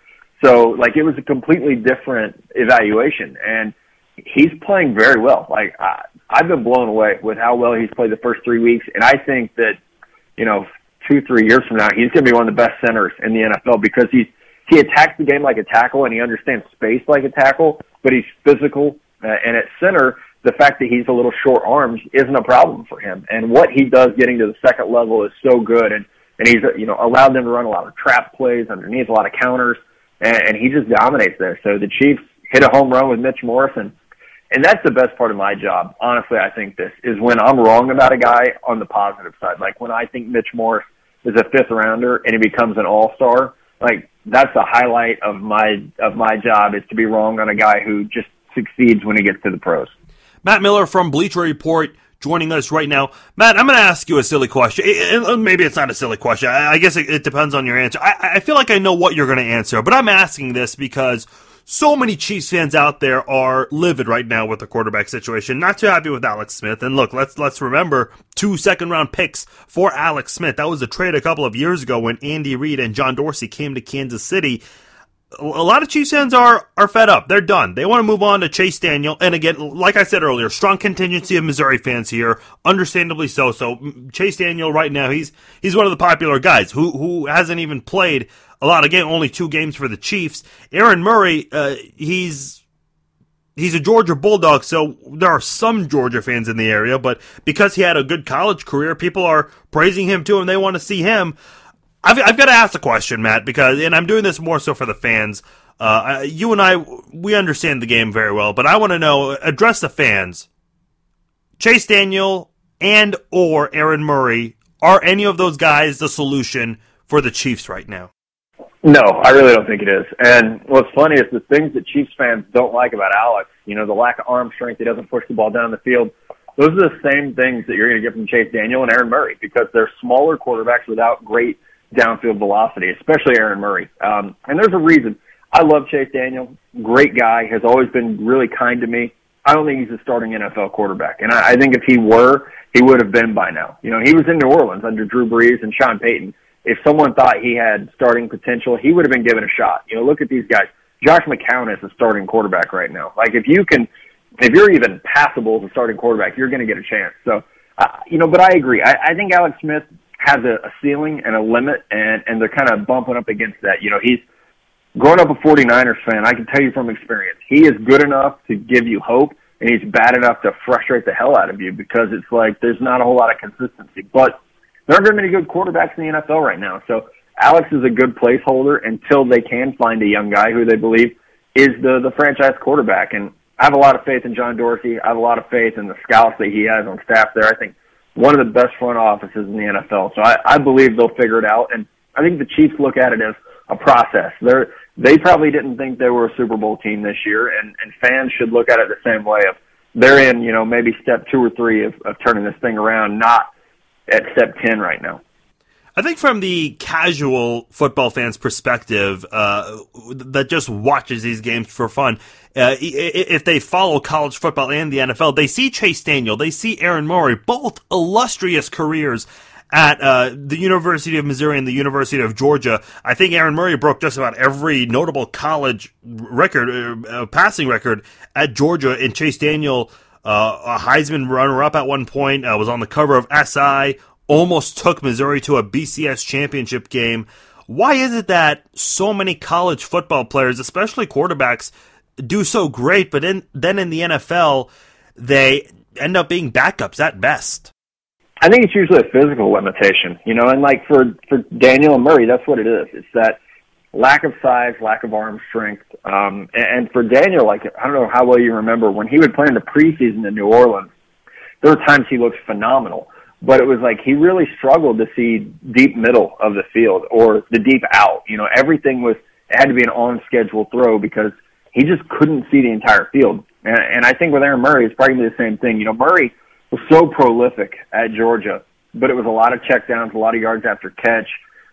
So like it was a completely different evaluation and he's playing very well. Like I, I've been blown away with how well he's played the first three weeks. And I think that, you know, two, three years from now, he's going to be one of the best centers in the NFL because he's, he attacks the game like a tackle and he understands space like a tackle, but he's physical. Uh, and at center, the fact that he's a little short armed isn't a problem for him. And what he does getting to the second level is so good. And, and he's, you know, allowed them to run a lot of trap plays underneath, a lot of counters, and, and he just dominates there. So the Chiefs hit a home run with Mitch Morrison. And that's the best part of my job. Honestly, I think this is when I'm wrong about a guy on the positive side. Like when I think Mitch Morse is a fifth rounder and he becomes an all star, like that's the highlight of my of my job is to be wrong on a guy who just succeeds when he gets to the pros. Matt Miller from Bleacher Report joining us right now. Matt, I'm going to ask you a silly question. Uh, maybe it's not a silly question. I guess it, depends on your answer. I, I feel like I know what you're going to answer, but I'm asking this because so many Chiefs fans out there are livid right now with the quarterback situation. Not too happy with Alex Smith. And look, let's let's remember two second round picks for Alex Smith. That was a trade a couple of years ago when Andy Reid and John Dorsey came to Kansas City a lot of Chiefs fans are are fed up. They're done. They want to move on to Chase Daniel. And again, like I said earlier, strong contingency of Missouri fans here, understandably so. So Chase Daniel right now, he's he's one of the popular guys who who hasn't even played a lot of game, only two games for the Chiefs. Aaron Murray, uh, he's he's a Georgia Bulldog, so there are some Georgia fans in the area, but because he had a good college career, people are praising him too, and they want to see him. I've, I've got to ask the question, Matt, because and I'm doing this more so for the fans. Uh, you and I, we understand the game very well, but I want to know address the fans. Chase Daniel and or Aaron Murray are any of those guys the solution for the Chiefs right now? No, I really don't think it is. And what's funny is the things that Chiefs fans don't like about Alex, you know, the lack of arm strength, he doesn't push the ball down the field. Those are the same things that you're going to get from Chase Daniel and Aaron Murray because they're smaller quarterbacks without great downfield velocity, especially Aaron Murray. Um, and there's a reason. I love Chase Daniel. Great guy. Has always been really kind to me. I don't think he's a starting NFL quarterback. And I, I think if he were, he would have been by now. You know, he was in New Orleans under Drew Brees and Sean Payton if someone thought he had starting potential, he would have been given a shot. You know, look at these guys. Josh McCown is a starting quarterback right now. Like if you can, if you're even passable as a starting quarterback, you're going to get a chance. So, uh, you know, but I agree. I, I think Alex Smith has a, a ceiling and a limit, and and they're kind of bumping up against that. You know, he's growing up a 49ers fan. I can tell you from experience, he is good enough to give you hope, and he's bad enough to frustrate the hell out of you because it's like there's not a whole lot of consistency. But there aren't very many good quarterbacks in the NFL right now. So Alex is a good placeholder until they can find a young guy who they believe is the the franchise quarterback. And I have a lot of faith in John Dorsey. I have a lot of faith in the scouts that he has on staff there. I think one of the best front offices in the NFL. So I, I believe they'll figure it out. And I think the Chiefs look at it as a process. They're they probably didn't think they were a Super Bowl team this year, and and fans should look at it the same way. Of they're in, you know, maybe step two or three of, of turning this thing around, not at step 10 right now. I think from the casual football fan's perspective, uh, that just watches these games for fun, uh, if they follow college football and the NFL, they see Chase Daniel, they see Aaron Murray, both illustrious careers at uh, the University of Missouri and the University of Georgia. I think Aaron Murray broke just about every notable college record, uh, passing record at Georgia, and Chase Daniel uh, a Heisman runner up at one point, uh, was on the cover of SI, almost took Missouri to a BCS championship game. Why is it that so many college football players, especially quarterbacks, do so great, but in, then in the NFL, they end up being backups at best? I think it's usually a physical limitation, you know, and like for, for Daniel and Murray, that's what it is. It's that lack of size, lack of arm strength. Um, and, and for Daniel, like I don't know how well you remember when he would play in the preseason in New Orleans. There were times he looked phenomenal, but it was like he really struggled to see deep middle of the field or the deep out. You know, everything was it had to be an on schedule throw because he just couldn't see the entire field. And, and I think with Aaron Murray, it's probably the same thing. You know, Murray was so prolific at Georgia, but it was a lot of checkdowns, a lot of yards after catch.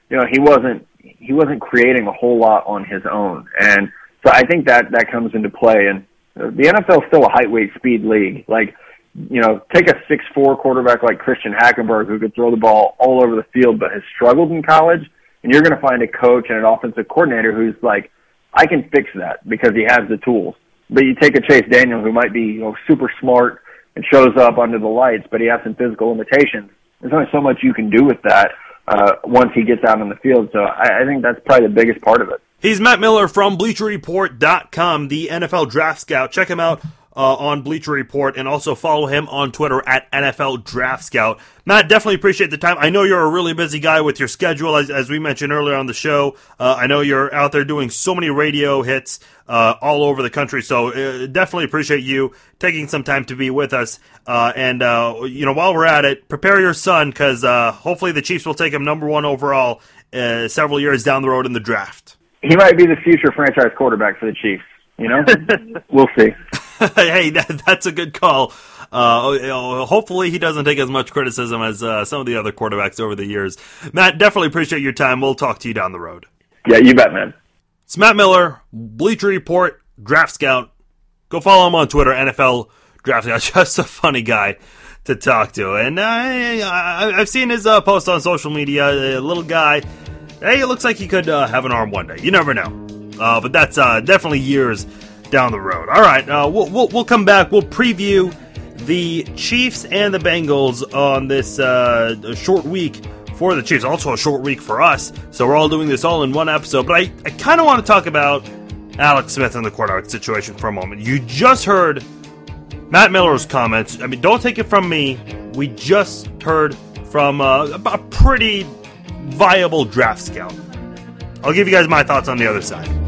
You know, he wasn't he wasn't creating a whole lot on his own. And so I think that that comes into play. And the NFL is still a height, weight, speed league. Like, you know, take a six four quarterback like Christian Hackenberg who could throw the ball all over the field, but has struggled in college. And you're going to find a coach and an offensive coordinator who's like, I can fix that because he has the tools. But you take a Chase Daniel who might be, you know, super smart and shows up under the lights, but he has some physical limitations. There's only so much you can do with that uh, once he gets out on the field. So I, I think that's probably the biggest part of it. He's Matt Miller from BleacherReport.com, the NFL Draft Scout. Check him out uh, on Bleacher Report and also follow him on Twitter at NFL Draft Scout. Matt, definitely appreciate the time. I know you're a really busy guy with your schedule, as, as we mentioned earlier on the show. Uh, I know you're out there doing so many radio hits uh, all over the country, so uh, definitely appreciate you taking some time to be with us. Uh, and uh, you know, while we're at it, prepare your son because hopefully the Chiefs will take him number one overall several years down the road in the draft. He might be the future franchise quarterback for the Chiefs. You know, we'll see. hey, that, that's a good call. Uh, hopefully, he doesn't take as much criticism as uh, some of the other quarterbacks over the years. Matt, definitely appreciate your time. We'll talk to you down the road. Yeah, you bet, man. It's Matt Miller, Bleacher Report, Draft Scout. Go follow him on Twitter, NFL Draft Scout. Just a funny guy to talk to. And uh, I, have seen his uh, post on social media. A little guy. Hey, it looks like he could uh, have an arm one day. You never know. Uh, but that's uh, definitely years down the road. All right, uh, we'll, we'll, we'll come back. We'll preview the Chiefs and the Bengals on this uh, short week for the Chiefs. Also, a short week for us. So we're all doing this all in one episode. But I, I kind of want to talk about Alex Smith and the quarterback situation for a moment. You just heard Matt Miller's comments. I mean, don't take it from me. We just heard from uh, a pretty viable draft scout. I'll give you guys my thoughts on the other side.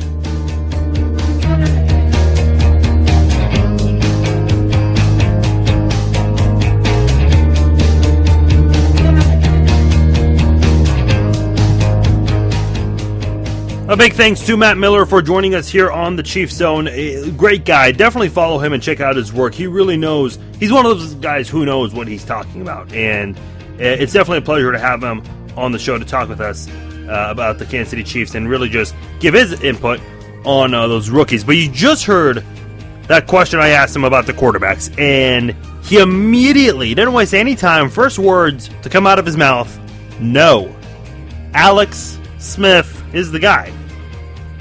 A big thanks to Matt Miller for joining us here on the Chief Zone. A great guy. Definitely follow him and check out his work. He really knows. He's one of those guys who knows what he's talking about, and it's definitely a pleasure to have him on the show to talk with us uh, about the Kansas City Chiefs and really just give his input on uh, those rookies. But you just heard that question I asked him about the quarterbacks, and he immediately didn't waste any time. First words to come out of his mouth: "No." Alex Smith is the guy.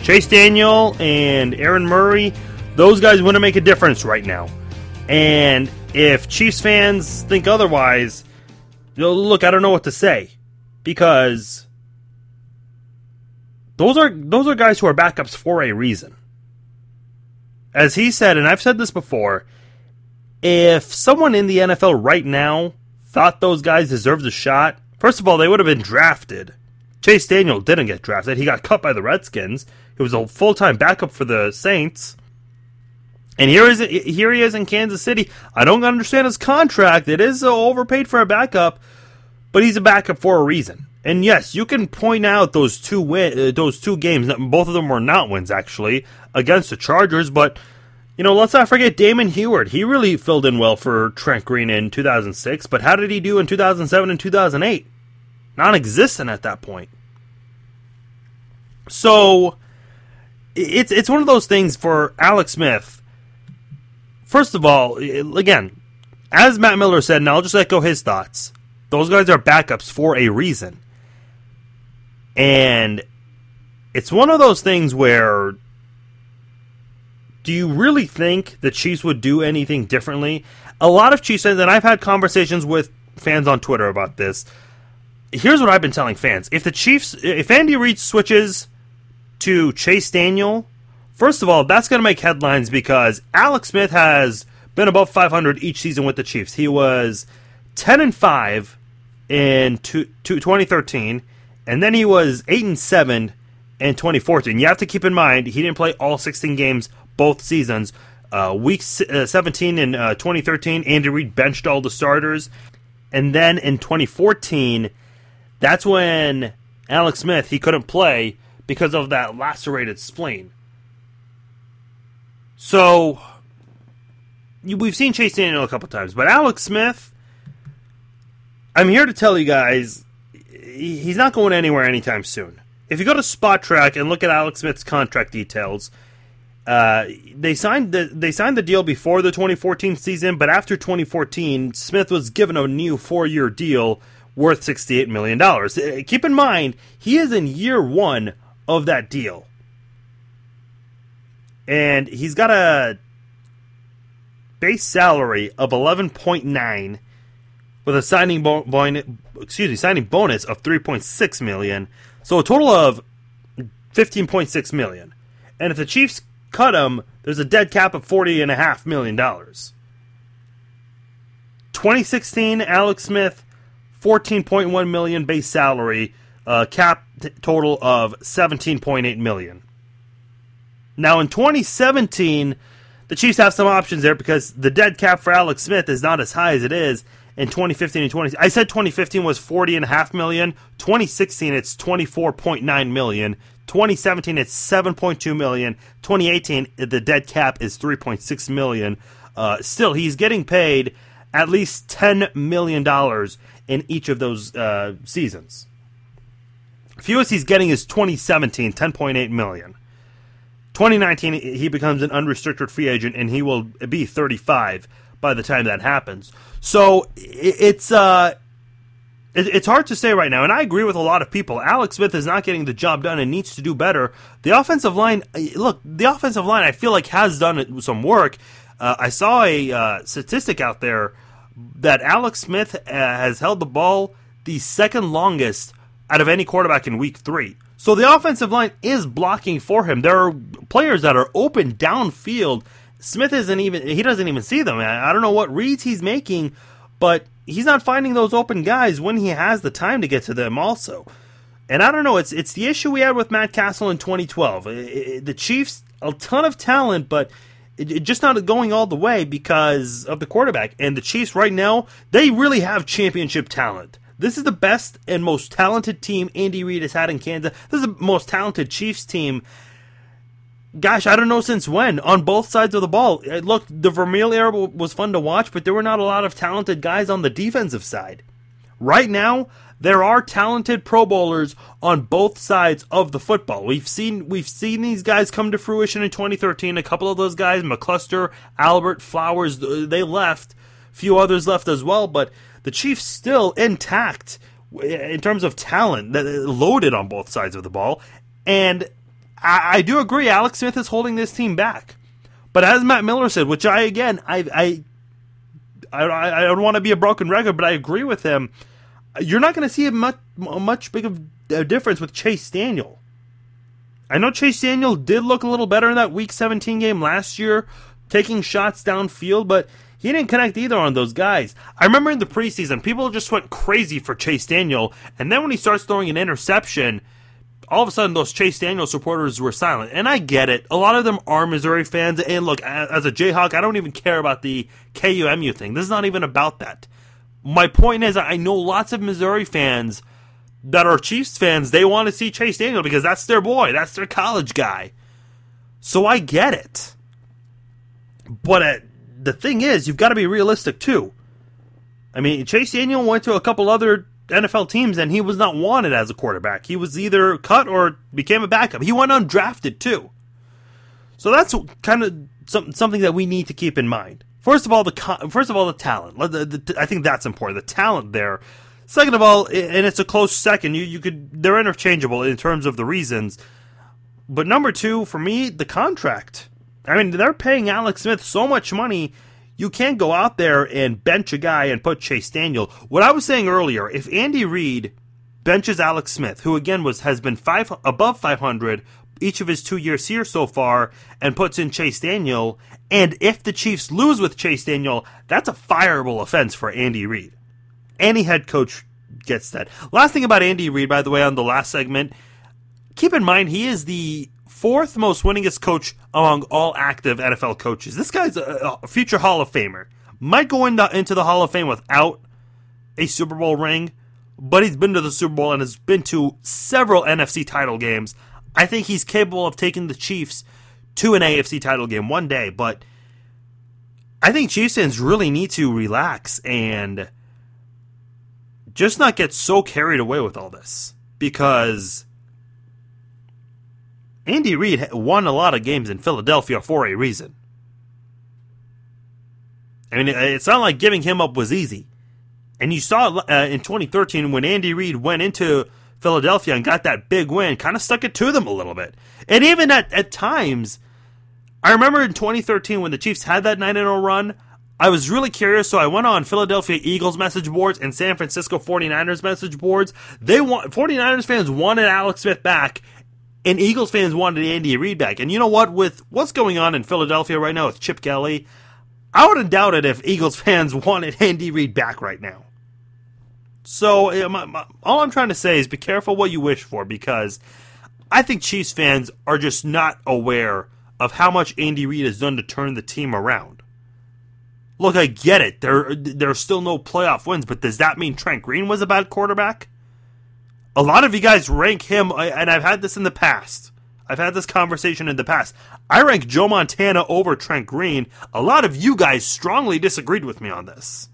Chase Daniel and Aaron Murray, those guys want to make a difference right now. And if Chiefs fans think otherwise, look, I don't know what to say because those are those are guys who are backups for a reason. As he said, and I've said this before, if someone in the NFL right now thought those guys deserved a shot, first of all, they would have been drafted. Chase Daniel didn't get drafted. He got cut by the Redskins. He was a full time backup for the Saints. And here is here he is in Kansas City. I don't understand his contract. It is overpaid for a backup, but he's a backup for a reason. And yes, you can point out those two win, uh, those two games. Both of them were not wins actually against the Chargers, but you know, let's not forget Damon Huard. He really filled in well for Trent Green in 2006, but how did he do in 2007 and 2008? Non-existent at that point. So it's it's one of those things for Alex Smith. First of all, again, as Matt Miller said, and I'll just echo his thoughts. Those guys are backups for a reason. And it's one of those things where do you really think the Chiefs would do anything differently? A lot of Chiefs fans, and I've had conversations with fans on Twitter about this. Here's what I've been telling fans: if the Chiefs, if Andy Reid switches to Chase Daniel, first of all, that's going to make headlines because Alex Smith has been above 500 each season with the Chiefs. He was 10 and 5 in 2013, and then he was 8 and 7 in 2014. You have to keep in mind he didn't play all 16 games both seasons. Uh, week uh, 17 in uh, 2013, Andy Reid benched all the starters, and then in 2014, that's when Alex Smith he couldn't play because of that lacerated spleen. So we've seen Chase Daniel a couple times, but Alex Smith, I'm here to tell you guys, he's not going anywhere anytime soon. If you go to Spotrac and look at Alex Smith's contract details, uh, they signed the they signed the deal before the 2014 season, but after 2014, Smith was given a new four year deal worth 68 million dollars. Uh, keep in mind, he is in year one of that deal. And he's got a base salary of 11.9 with a signing bo- bonus, excuse me, signing bonus of 3.6 million. So a total of 15.6 million. And if the Chiefs cut him, there's a dead cap of 40 and a half million dollars. 2016 Alex Smith 14.1 million base salary uh, cap t- total of 17.8 million. Now in 2017, the Chiefs have some options there because the dead cap for Alex Smith is not as high as it is in 2015 and 20. I said 2015 was 40 and a half million. 2016 it's 24.9 million. 2017 it's 7.2 million. 2018 the dead cap is 3.6 million. Uh, still, he's getting paid at least 10 million dollars in each of those uh, seasons. Fewest he's getting is 2017, 10.8 million. 2019, he becomes an unrestricted free agent, and he will be 35 by the time that happens. So it's uh, it's hard to say right now, and I agree with a lot of people. Alex Smith is not getting the job done and needs to do better. The offensive line, look, the offensive line, I feel like has done some work. Uh, I saw a uh, statistic out there that Alex Smith uh, has held the ball the second longest out of any quarterback in week three. So the offensive line is blocking for him. There are players that are open downfield. Smith isn't even he doesn't even see them. I don't know what reads he's making, but he's not finding those open guys when he has the time to get to them also. And I don't know, it's it's the issue we had with Matt Cassel in 2012. It, it, the Chiefs, a ton of talent, but it, it, just not going all the way because of the quarterback. And the Chiefs right now, they really have championship talent. This is the best and most talented team Andy Reid has had in Kansas. This is the most talented Chiefs team. Gosh, I don't know since when on both sides of the ball. Uh, look, the Vermeil era was fun to watch, but there were not a lot of talented guys on the defensive side. Right now, there are talented Pro Bowlers on both sides of the football. We've seen we've seen these guys come to fruition in 2013. A couple of those guys, McCluster, Albert, Flowers, they left. A few others left as well, but the Chiefs still intact in terms of talent, loaded on both sides of the ball. And I, I do agree, Alex Smith is holding this team back. But as Matt Miller said, which I again I I I, I don't want to be a broken record, but I agree with him. You're not going to see a much much big of a difference with Chase Daniel. I know Chase Daniel did look a little better in that Week 17 game last year, taking shots downfield, but he didn't connect either on those guys. I remember in the preseason, people just went crazy for Chase Daniel, and then when he starts throwing an interception, all of a sudden those Chase Daniel supporters were silent. And I get it. A lot of them are Missouri fans. And look, as a Jayhawk, I don't even care about the KUMU thing. This is not even about that. My point is, I know lots of Missouri fans that are Chiefs fans. They want to see Chase Daniel because that's their boy, that's their college guy. So I get it. But at the thing is, you've got to be realistic too. I mean, Chase Daniel went to a couple other NFL teams and he was not wanted as a quarterback. He was either cut or became a backup. He went undrafted too. So that's kind of something that we need to keep in mind. First of all, the first of all the talent. I think that's important. The talent there. Second of all, and it's a close second. You you could they're interchangeable in terms of the reasons. But number two for me, the contract. I mean, they're paying Alex Smith so much money. You can't go out there and bench a guy and put Chase Daniel. What I was saying earlier, if Andy Reid benches Alex Smith, who again was has been five above 500 each of his two years here so far, and puts in Chase Daniel, and if the Chiefs lose with Chase Daniel, that's a fireable offense for Andy Reid. Any head coach gets that. Last thing about Andy Reid, by the way, on the last segment, keep in mind he is the fourth most winningest coach among all active NFL coaches. This guy's a, future Hall of Famer. Might go into, into the Hall of Fame without a Super Bowl ring, but he's been to the Super Bowl and has been to several NFC title games. I think he's capable of taking the Chiefs to an AFC title game one day, but I think Chiefs fans really need to relax and just not get so carried away with all this because Andy Reid won a lot of games in Philadelphia for a reason. I mean, it's not like giving him up was easy. And you saw uh, in 2013 when Andy Reid went into Philadelphia and got that big win, kind of stuck it to them a little bit. And even at, at times, I remember in 2013 when the Chiefs had that 9 0 run, I was really curious, so I went on Philadelphia Eagles message boards and San Francisco 49ers message boards. They want 49ers fans wanted Alex Smith back, and Eagles fans wanted Andy Reid back. And you know what? With what's going on in Philadelphia right now with Chip Kelly, I wouldn't doubt it if Eagles fans wanted Andy Reid back right now. So my, my, all I'm trying to say is be careful what you wish for because I think Chiefs fans are just not aware of how much Andy Reid has done to turn the team around. Look, I get it. There, there are still no playoff wins, but does that mean Trent Green was a bad quarterback? a lot of you guys rank him, and I've had this in the past. I've had this conversation in the past. I rank Joe Montana over Trent Green. A lot of you guys strongly disagreed with me on this.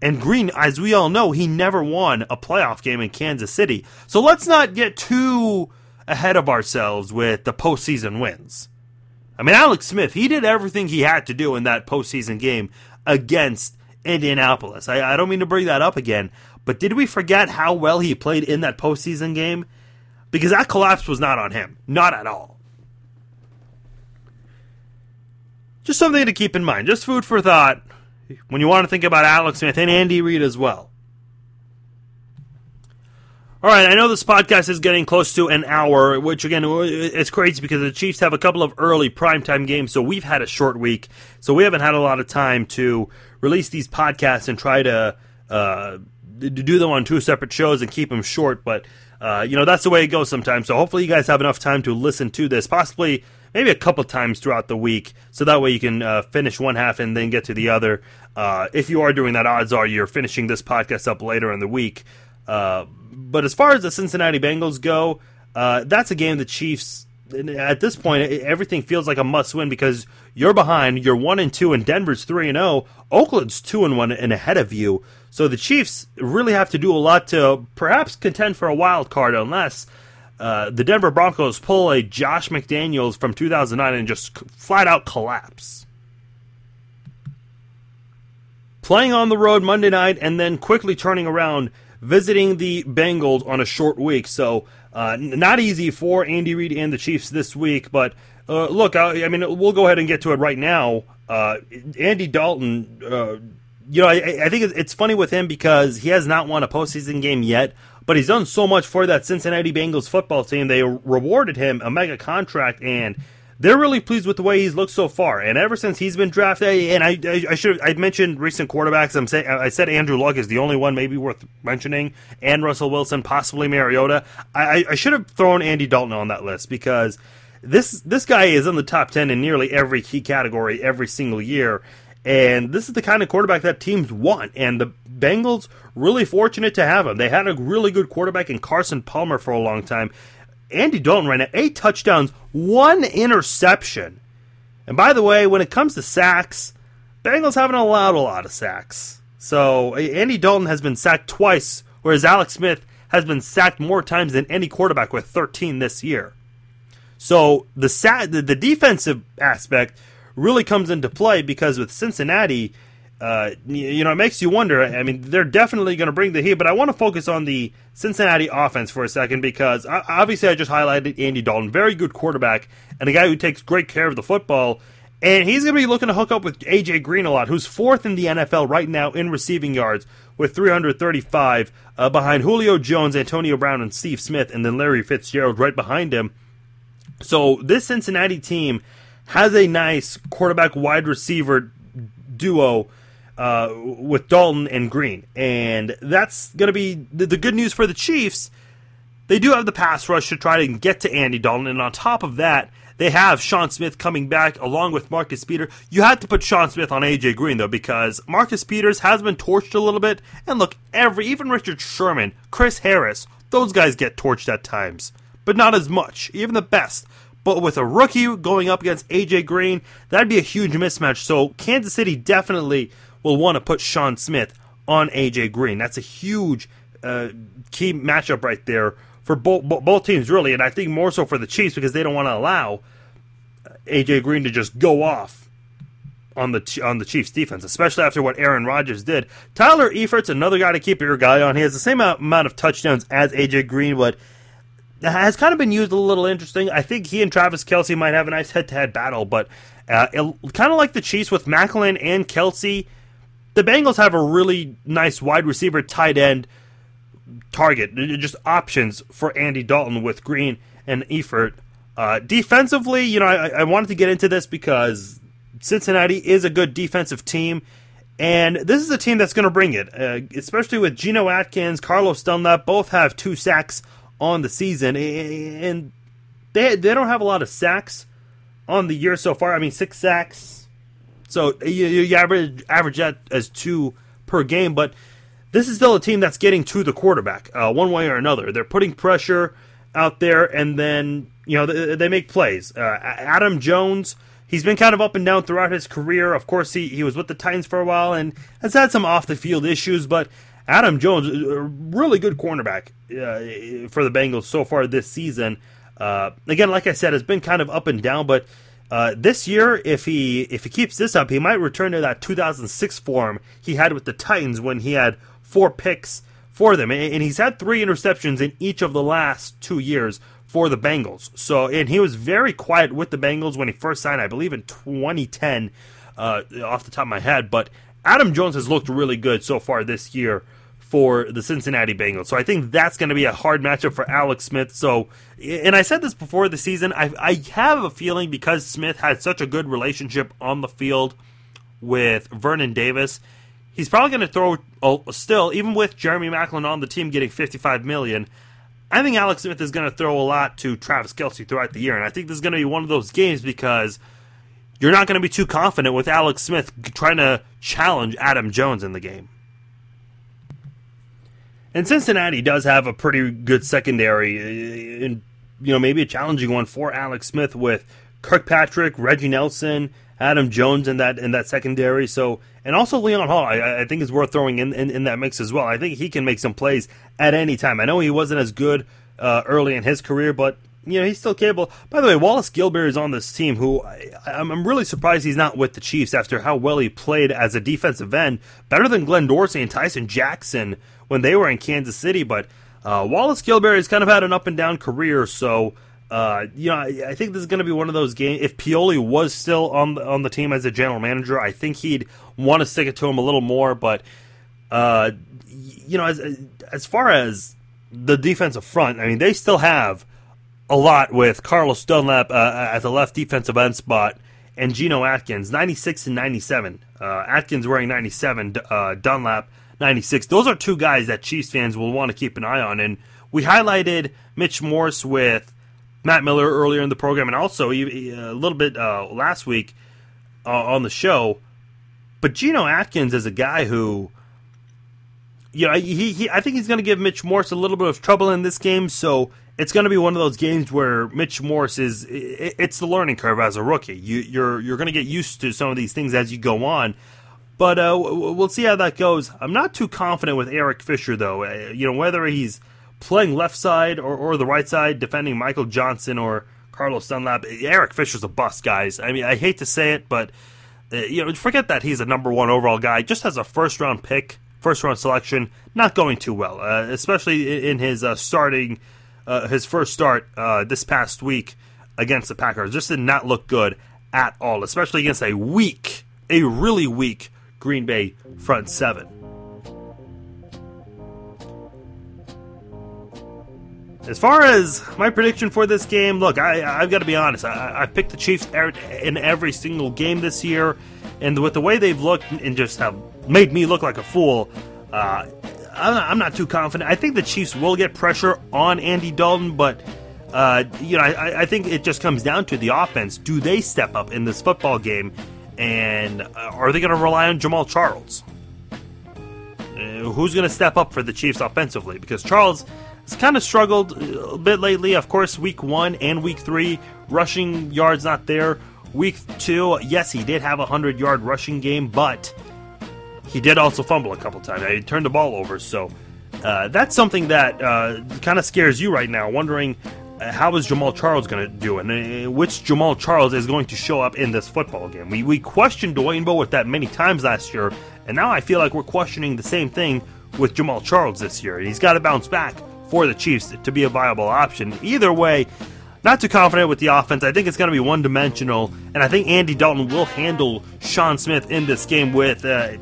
And Green, as we all know, he never won a playoff game in Kansas City. So let's not get too ahead of ourselves with the postseason wins. I mean, Alex Smith, he did everything he had to do in that postseason game against Indianapolis. I, I don't mean to bring that up again, but did we forget how well he played in that postseason game? Because that collapse was not on him. Not at all. Just something to keep in mind. Just food for thought when you want to think about Alex Smith and Andy Reid as well. All right, I know this podcast is getting close to an hour, which again, it's crazy because the Chiefs have a couple of early primetime games, so we've had a short week. So we haven't had a lot of time to release these podcasts and try to uh, do them on two separate shows and keep them short, but uh, you know that's the way it goes sometimes. So hopefully you guys have enough time to listen to this, possibly maybe a couple times throughout the week, so that way you can uh, finish one half and then get to the other. Uh, if you are doing that, odds are you're finishing this podcast up later in the week. Uh, but as far as the Cincinnati Bengals go, uh, that's a game the Chiefs. At this point, everything feels like a must-win because you're behind. You're one and two, and Denver's three and zero. Oh. Oakland's two and one, and ahead of you. So the Chiefs really have to do a lot to perhaps contend for a wild card, unless uh, the Denver Broncos pull a Josh McDaniels from 2009 and just flat out collapse. Playing on the road Monday night and then quickly turning around, visiting the Bengals on a short week. So uh, not easy for Andy Reid and the Chiefs this week, but uh, look, I, I, mean, we'll go ahead and get to it right now. Uh, Andy Dalton, uh, you know, I, I, think it's funny with him because he has not won a postseason game yet, but he's done so much for that Cincinnati Bengals football team. They rewarded him a mega contract and they're really pleased with the way he's looked so far. And ever since he's been drafted, and I, I, I should I mentioned recent quarterbacks. I'm saying I said Andrew Luck is the only one maybe worth mentioning, and Russell Wilson, possibly Mariota. I, I should have thrown Andy Dalton on that list because this this guy is in the top ten in nearly every key category every single year. And this is the kind of quarterback that teams want. And the Bengals really fortunate to have him. They had a really good quarterback in Carson Palmer for a long time. Andy Dalton ran eight touchdowns, one interception. And by the way, when it comes to sacks, Bengals haven't allowed a lot of sacks. So Andy Dalton has been sacked twice, whereas Alex Smith has been sacked more times than any quarterback with 13 this year. So the the, the defensive aspect really comes into play because with Cincinnati, uh, you know, it makes you wonder. I mean, they're definitely going to bring the heat, but I want to focus on the Cincinnati offense for a second because obviously I just highlighted Andy Dalton, very good quarterback, and a guy who takes great care of the football. And he's going to be looking to hook up with AJ Green a lot, who's fourth in the NFL right now in receiving yards with 335, uh, behind Julio Jones, Antonio Brown, and Steve Smith, and then Larry Fitzgerald right behind him. So this Cincinnati team has a nice quarterback wide receiver duo uh, with Dalton and Green. And that's going to be the, the, good news for the Chiefs. They do have the pass rush to try to get to Andy Dalton. And on top of that, they have Sean Smith coming back along with Marcus Peters. You had to put Sean Smith on AJ Green though because Marcus Peters has been torched a little bit. And look, every even Richard Sherman, Chris Harris, those guys get torched at times, but not as much. Even the best. But with a rookie going up against AJ Green, that'd be a huge mismatch. So Kansas City definitely will want to put Sean Smith on AJ Green. That's a huge uh, key matchup right there for both both teams, really, and I think more so for the Chiefs because they don't want to allow uh, AJ Green to just go off on the on the Chiefs defense, especially after what Aaron Rodgers did. Tyler Eifert's another guy to keep your guy on. He has the same amount of touchdowns as AJ Green, but has kind of been used a little interesting. I think he and Travis Kelce might have a nice head-to-head battle, but uh, kind of like the Chiefs with Maclin and Kelce the Bengals have a really nice wide receiver, tight end target, just options for Andy Dalton with Green and Eifert. Uh, defensively, you know, I, I, wanted to get into this because Cincinnati is a good defensive team, and this is a team that's going to bring it, uh, especially with Geno Atkins, Carlos Dunlap, both have two sacks on the season, and they they don't have a lot of sacks on the year so far. I mean, six sacks so you, you average average that as two per game, but this is still a team that's getting to the quarterback uh, one way or another. They're putting pressure out there, and then you know they, they make plays. Uh, Adam Jones, he's been kind of up and down throughout his career. Of course, he he was with the Titans for a while and has had some off the field issues, but Adam Jones, a really good cornerback uh, for the Bengals so far this season. Uh, again, like I said, has been kind of up and down, but uh, this year, if he if he keeps this up, he might return to that 2006 form he had with the Titans when he had four picks for them, and he's had three interceptions in each of the last two years for the Bengals. So, and he was very quiet with the Bengals when he first signed, I believe, in 2010, uh, off the top of my head. But Adam Jones has looked really good so far this year for the Cincinnati Bengals. So I think that's going to be a hard matchup for Alex Smith. So, and I said this before the season, I, I have a feeling because Smith had such a good relationship on the field with Vernon Davis, he's probably going to throw oh, still, even with Jeremy Maclin on the team getting 55 million. I think Alex Smith is going to throw a lot to Travis Kelce throughout the year, and I think this is going to be one of those games because you're not going to be too confident with Alex Smith trying to challenge Adam Jones in the game. And Cincinnati does have a pretty good secondary, uh, and you know maybe a challenging one for Alex Smith with Kirkpatrick, Reggie Nelson, Adam Jones in that in that secondary. So and also Leon Hall, I, I think is worth throwing in, in, in that mix as well. I think he can make some plays at any time. I know he wasn't as good uh, early in his career, but you know he's still capable. By the way, Wallace Gilberry is on this team. Who I, am really surprised he's not with the Chiefs after how well he played as a defensive end, better than Glenn Dorsey and Tyson Jackson when they were in Kansas City. But uh, Wallace Gilberry has kind of had an up and down career, so. Uh, you know, I, I, think this is going to be one of those games. If Pioli was still on the, on the team as a general manager, I think he'd want to stick it to him a little more. But uh, you know, as as far as the defensive front, I mean, they still have a lot with Carlos Dunlap uh, at the left defensive end spot and Geno Atkins, 96 and 97. Uh, Atkins wearing 97, uh, Dunlap 96. Those are two guys that Chiefs fans will want to keep an eye on. And we highlighted Mitch Morse with Matt Miller earlier in the program and also a little bit uh, last week uh, on the show. But Geno Atkins is a guy who you know, he, he I think he's going to give Mitch Morse a little bit of trouble in this game. So it's going to be one of those games where Mitch Morse is it's the learning curve as a rookie. You, you're you're going to get used to some of these things as you go on. But uh, we'll see how that goes. I'm not too confident with Eric Fisher though. Uh, you know whether he's playing left side or, or the right side, defending Michael Johnson or Carlos Dunlap. Eric Fisher's a bust, guys. I mean, I hate to say it, but uh, you know, forget that he's a number one overall guy. Just as a first round pick first round selection, not going too well, uh, especially in his uh, starting, uh, his first start this past week against the Packers. Just did not look good at all, especially against a weak, a really weak Green Bay front seven. As far as my prediction for this game, look, I, have got to be honest. I, have picked the Chiefs in every single game this year, and with the way they've looked and just have made me look like a fool. Uh, I'm, not, I'm, not, too confident. I think the Chiefs will get pressure on Andy Dalton, but uh, you know, I, I, think it just comes down to the offense. Do they step up in this football game, and uh, are they going to rely on Jamaal Charles? Uh, who's going to step up for the Chiefs offensively? Because Charles has kind of struggled a bit lately. Of course, week one and week three, rushing yards not there. Week two, yes, he did have a hundred yard rushing game, but he did also fumble a couple times. He turned the ball over, so uh, that's something that uh, kind of scares you right now, wondering how is Jamaal Charles going to do, and uh, which Jamaal Charles is going to show up in this football game. We we questioned Dwayne Bowe with that many times last year, and now I feel like we're questioning the same thing with Jamaal Charles this year. He's got to bounce back for the Chiefs to be a viable option. Either way. Not too confident with the offense. I think it's going to be one dimensional, and I think Andy Dalton will handle Sean Smith in this game with uh,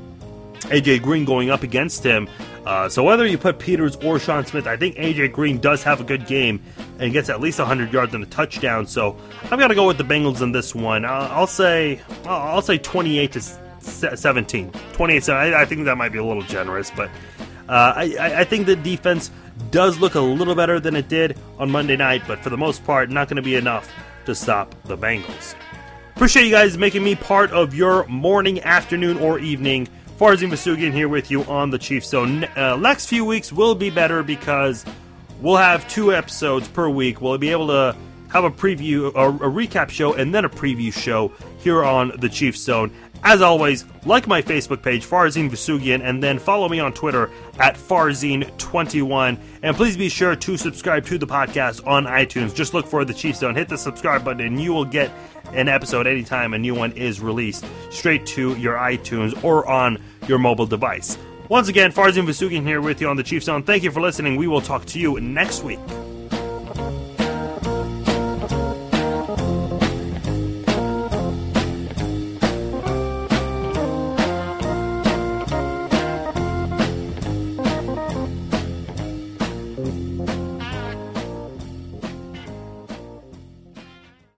AJ Green going up against him. Uh, so whether you put Peters or Sean Smith, I think AJ Green does have a good game and gets at least 100 yards and a touchdown. So I've got to go with the Bengals in this one. I'll, I'll say I'll say 28 to 17. 28. I, I think that might be a little generous, but uh, I, I think the defense does look a little better than it did on Monday night. But for the most part, not going to be enough to stop the Bengals. Appreciate you guys making me part of your morning, afternoon, or evening Farzin Vossoughian here with you on the Chiefs. So uh, next few weeks will be better because we'll have two episodes per week. We'll be able to have a preview, a, a recap show, and then a preview show here on the Chiefs Zone. As always, like my Facebook page, Farzin Vossoughian, and then follow me on Twitter at Farzin21. And please be sure to subscribe to the podcast on iTunes. Just look for the Chiefs Zone, hit the subscribe button, and you will get an episode anytime a new one is released straight to your iTunes or on your mobile device. Once again, Farzin Vossoughian here with you on the Chiefs Zone. Thank you for listening. We will talk to you next week.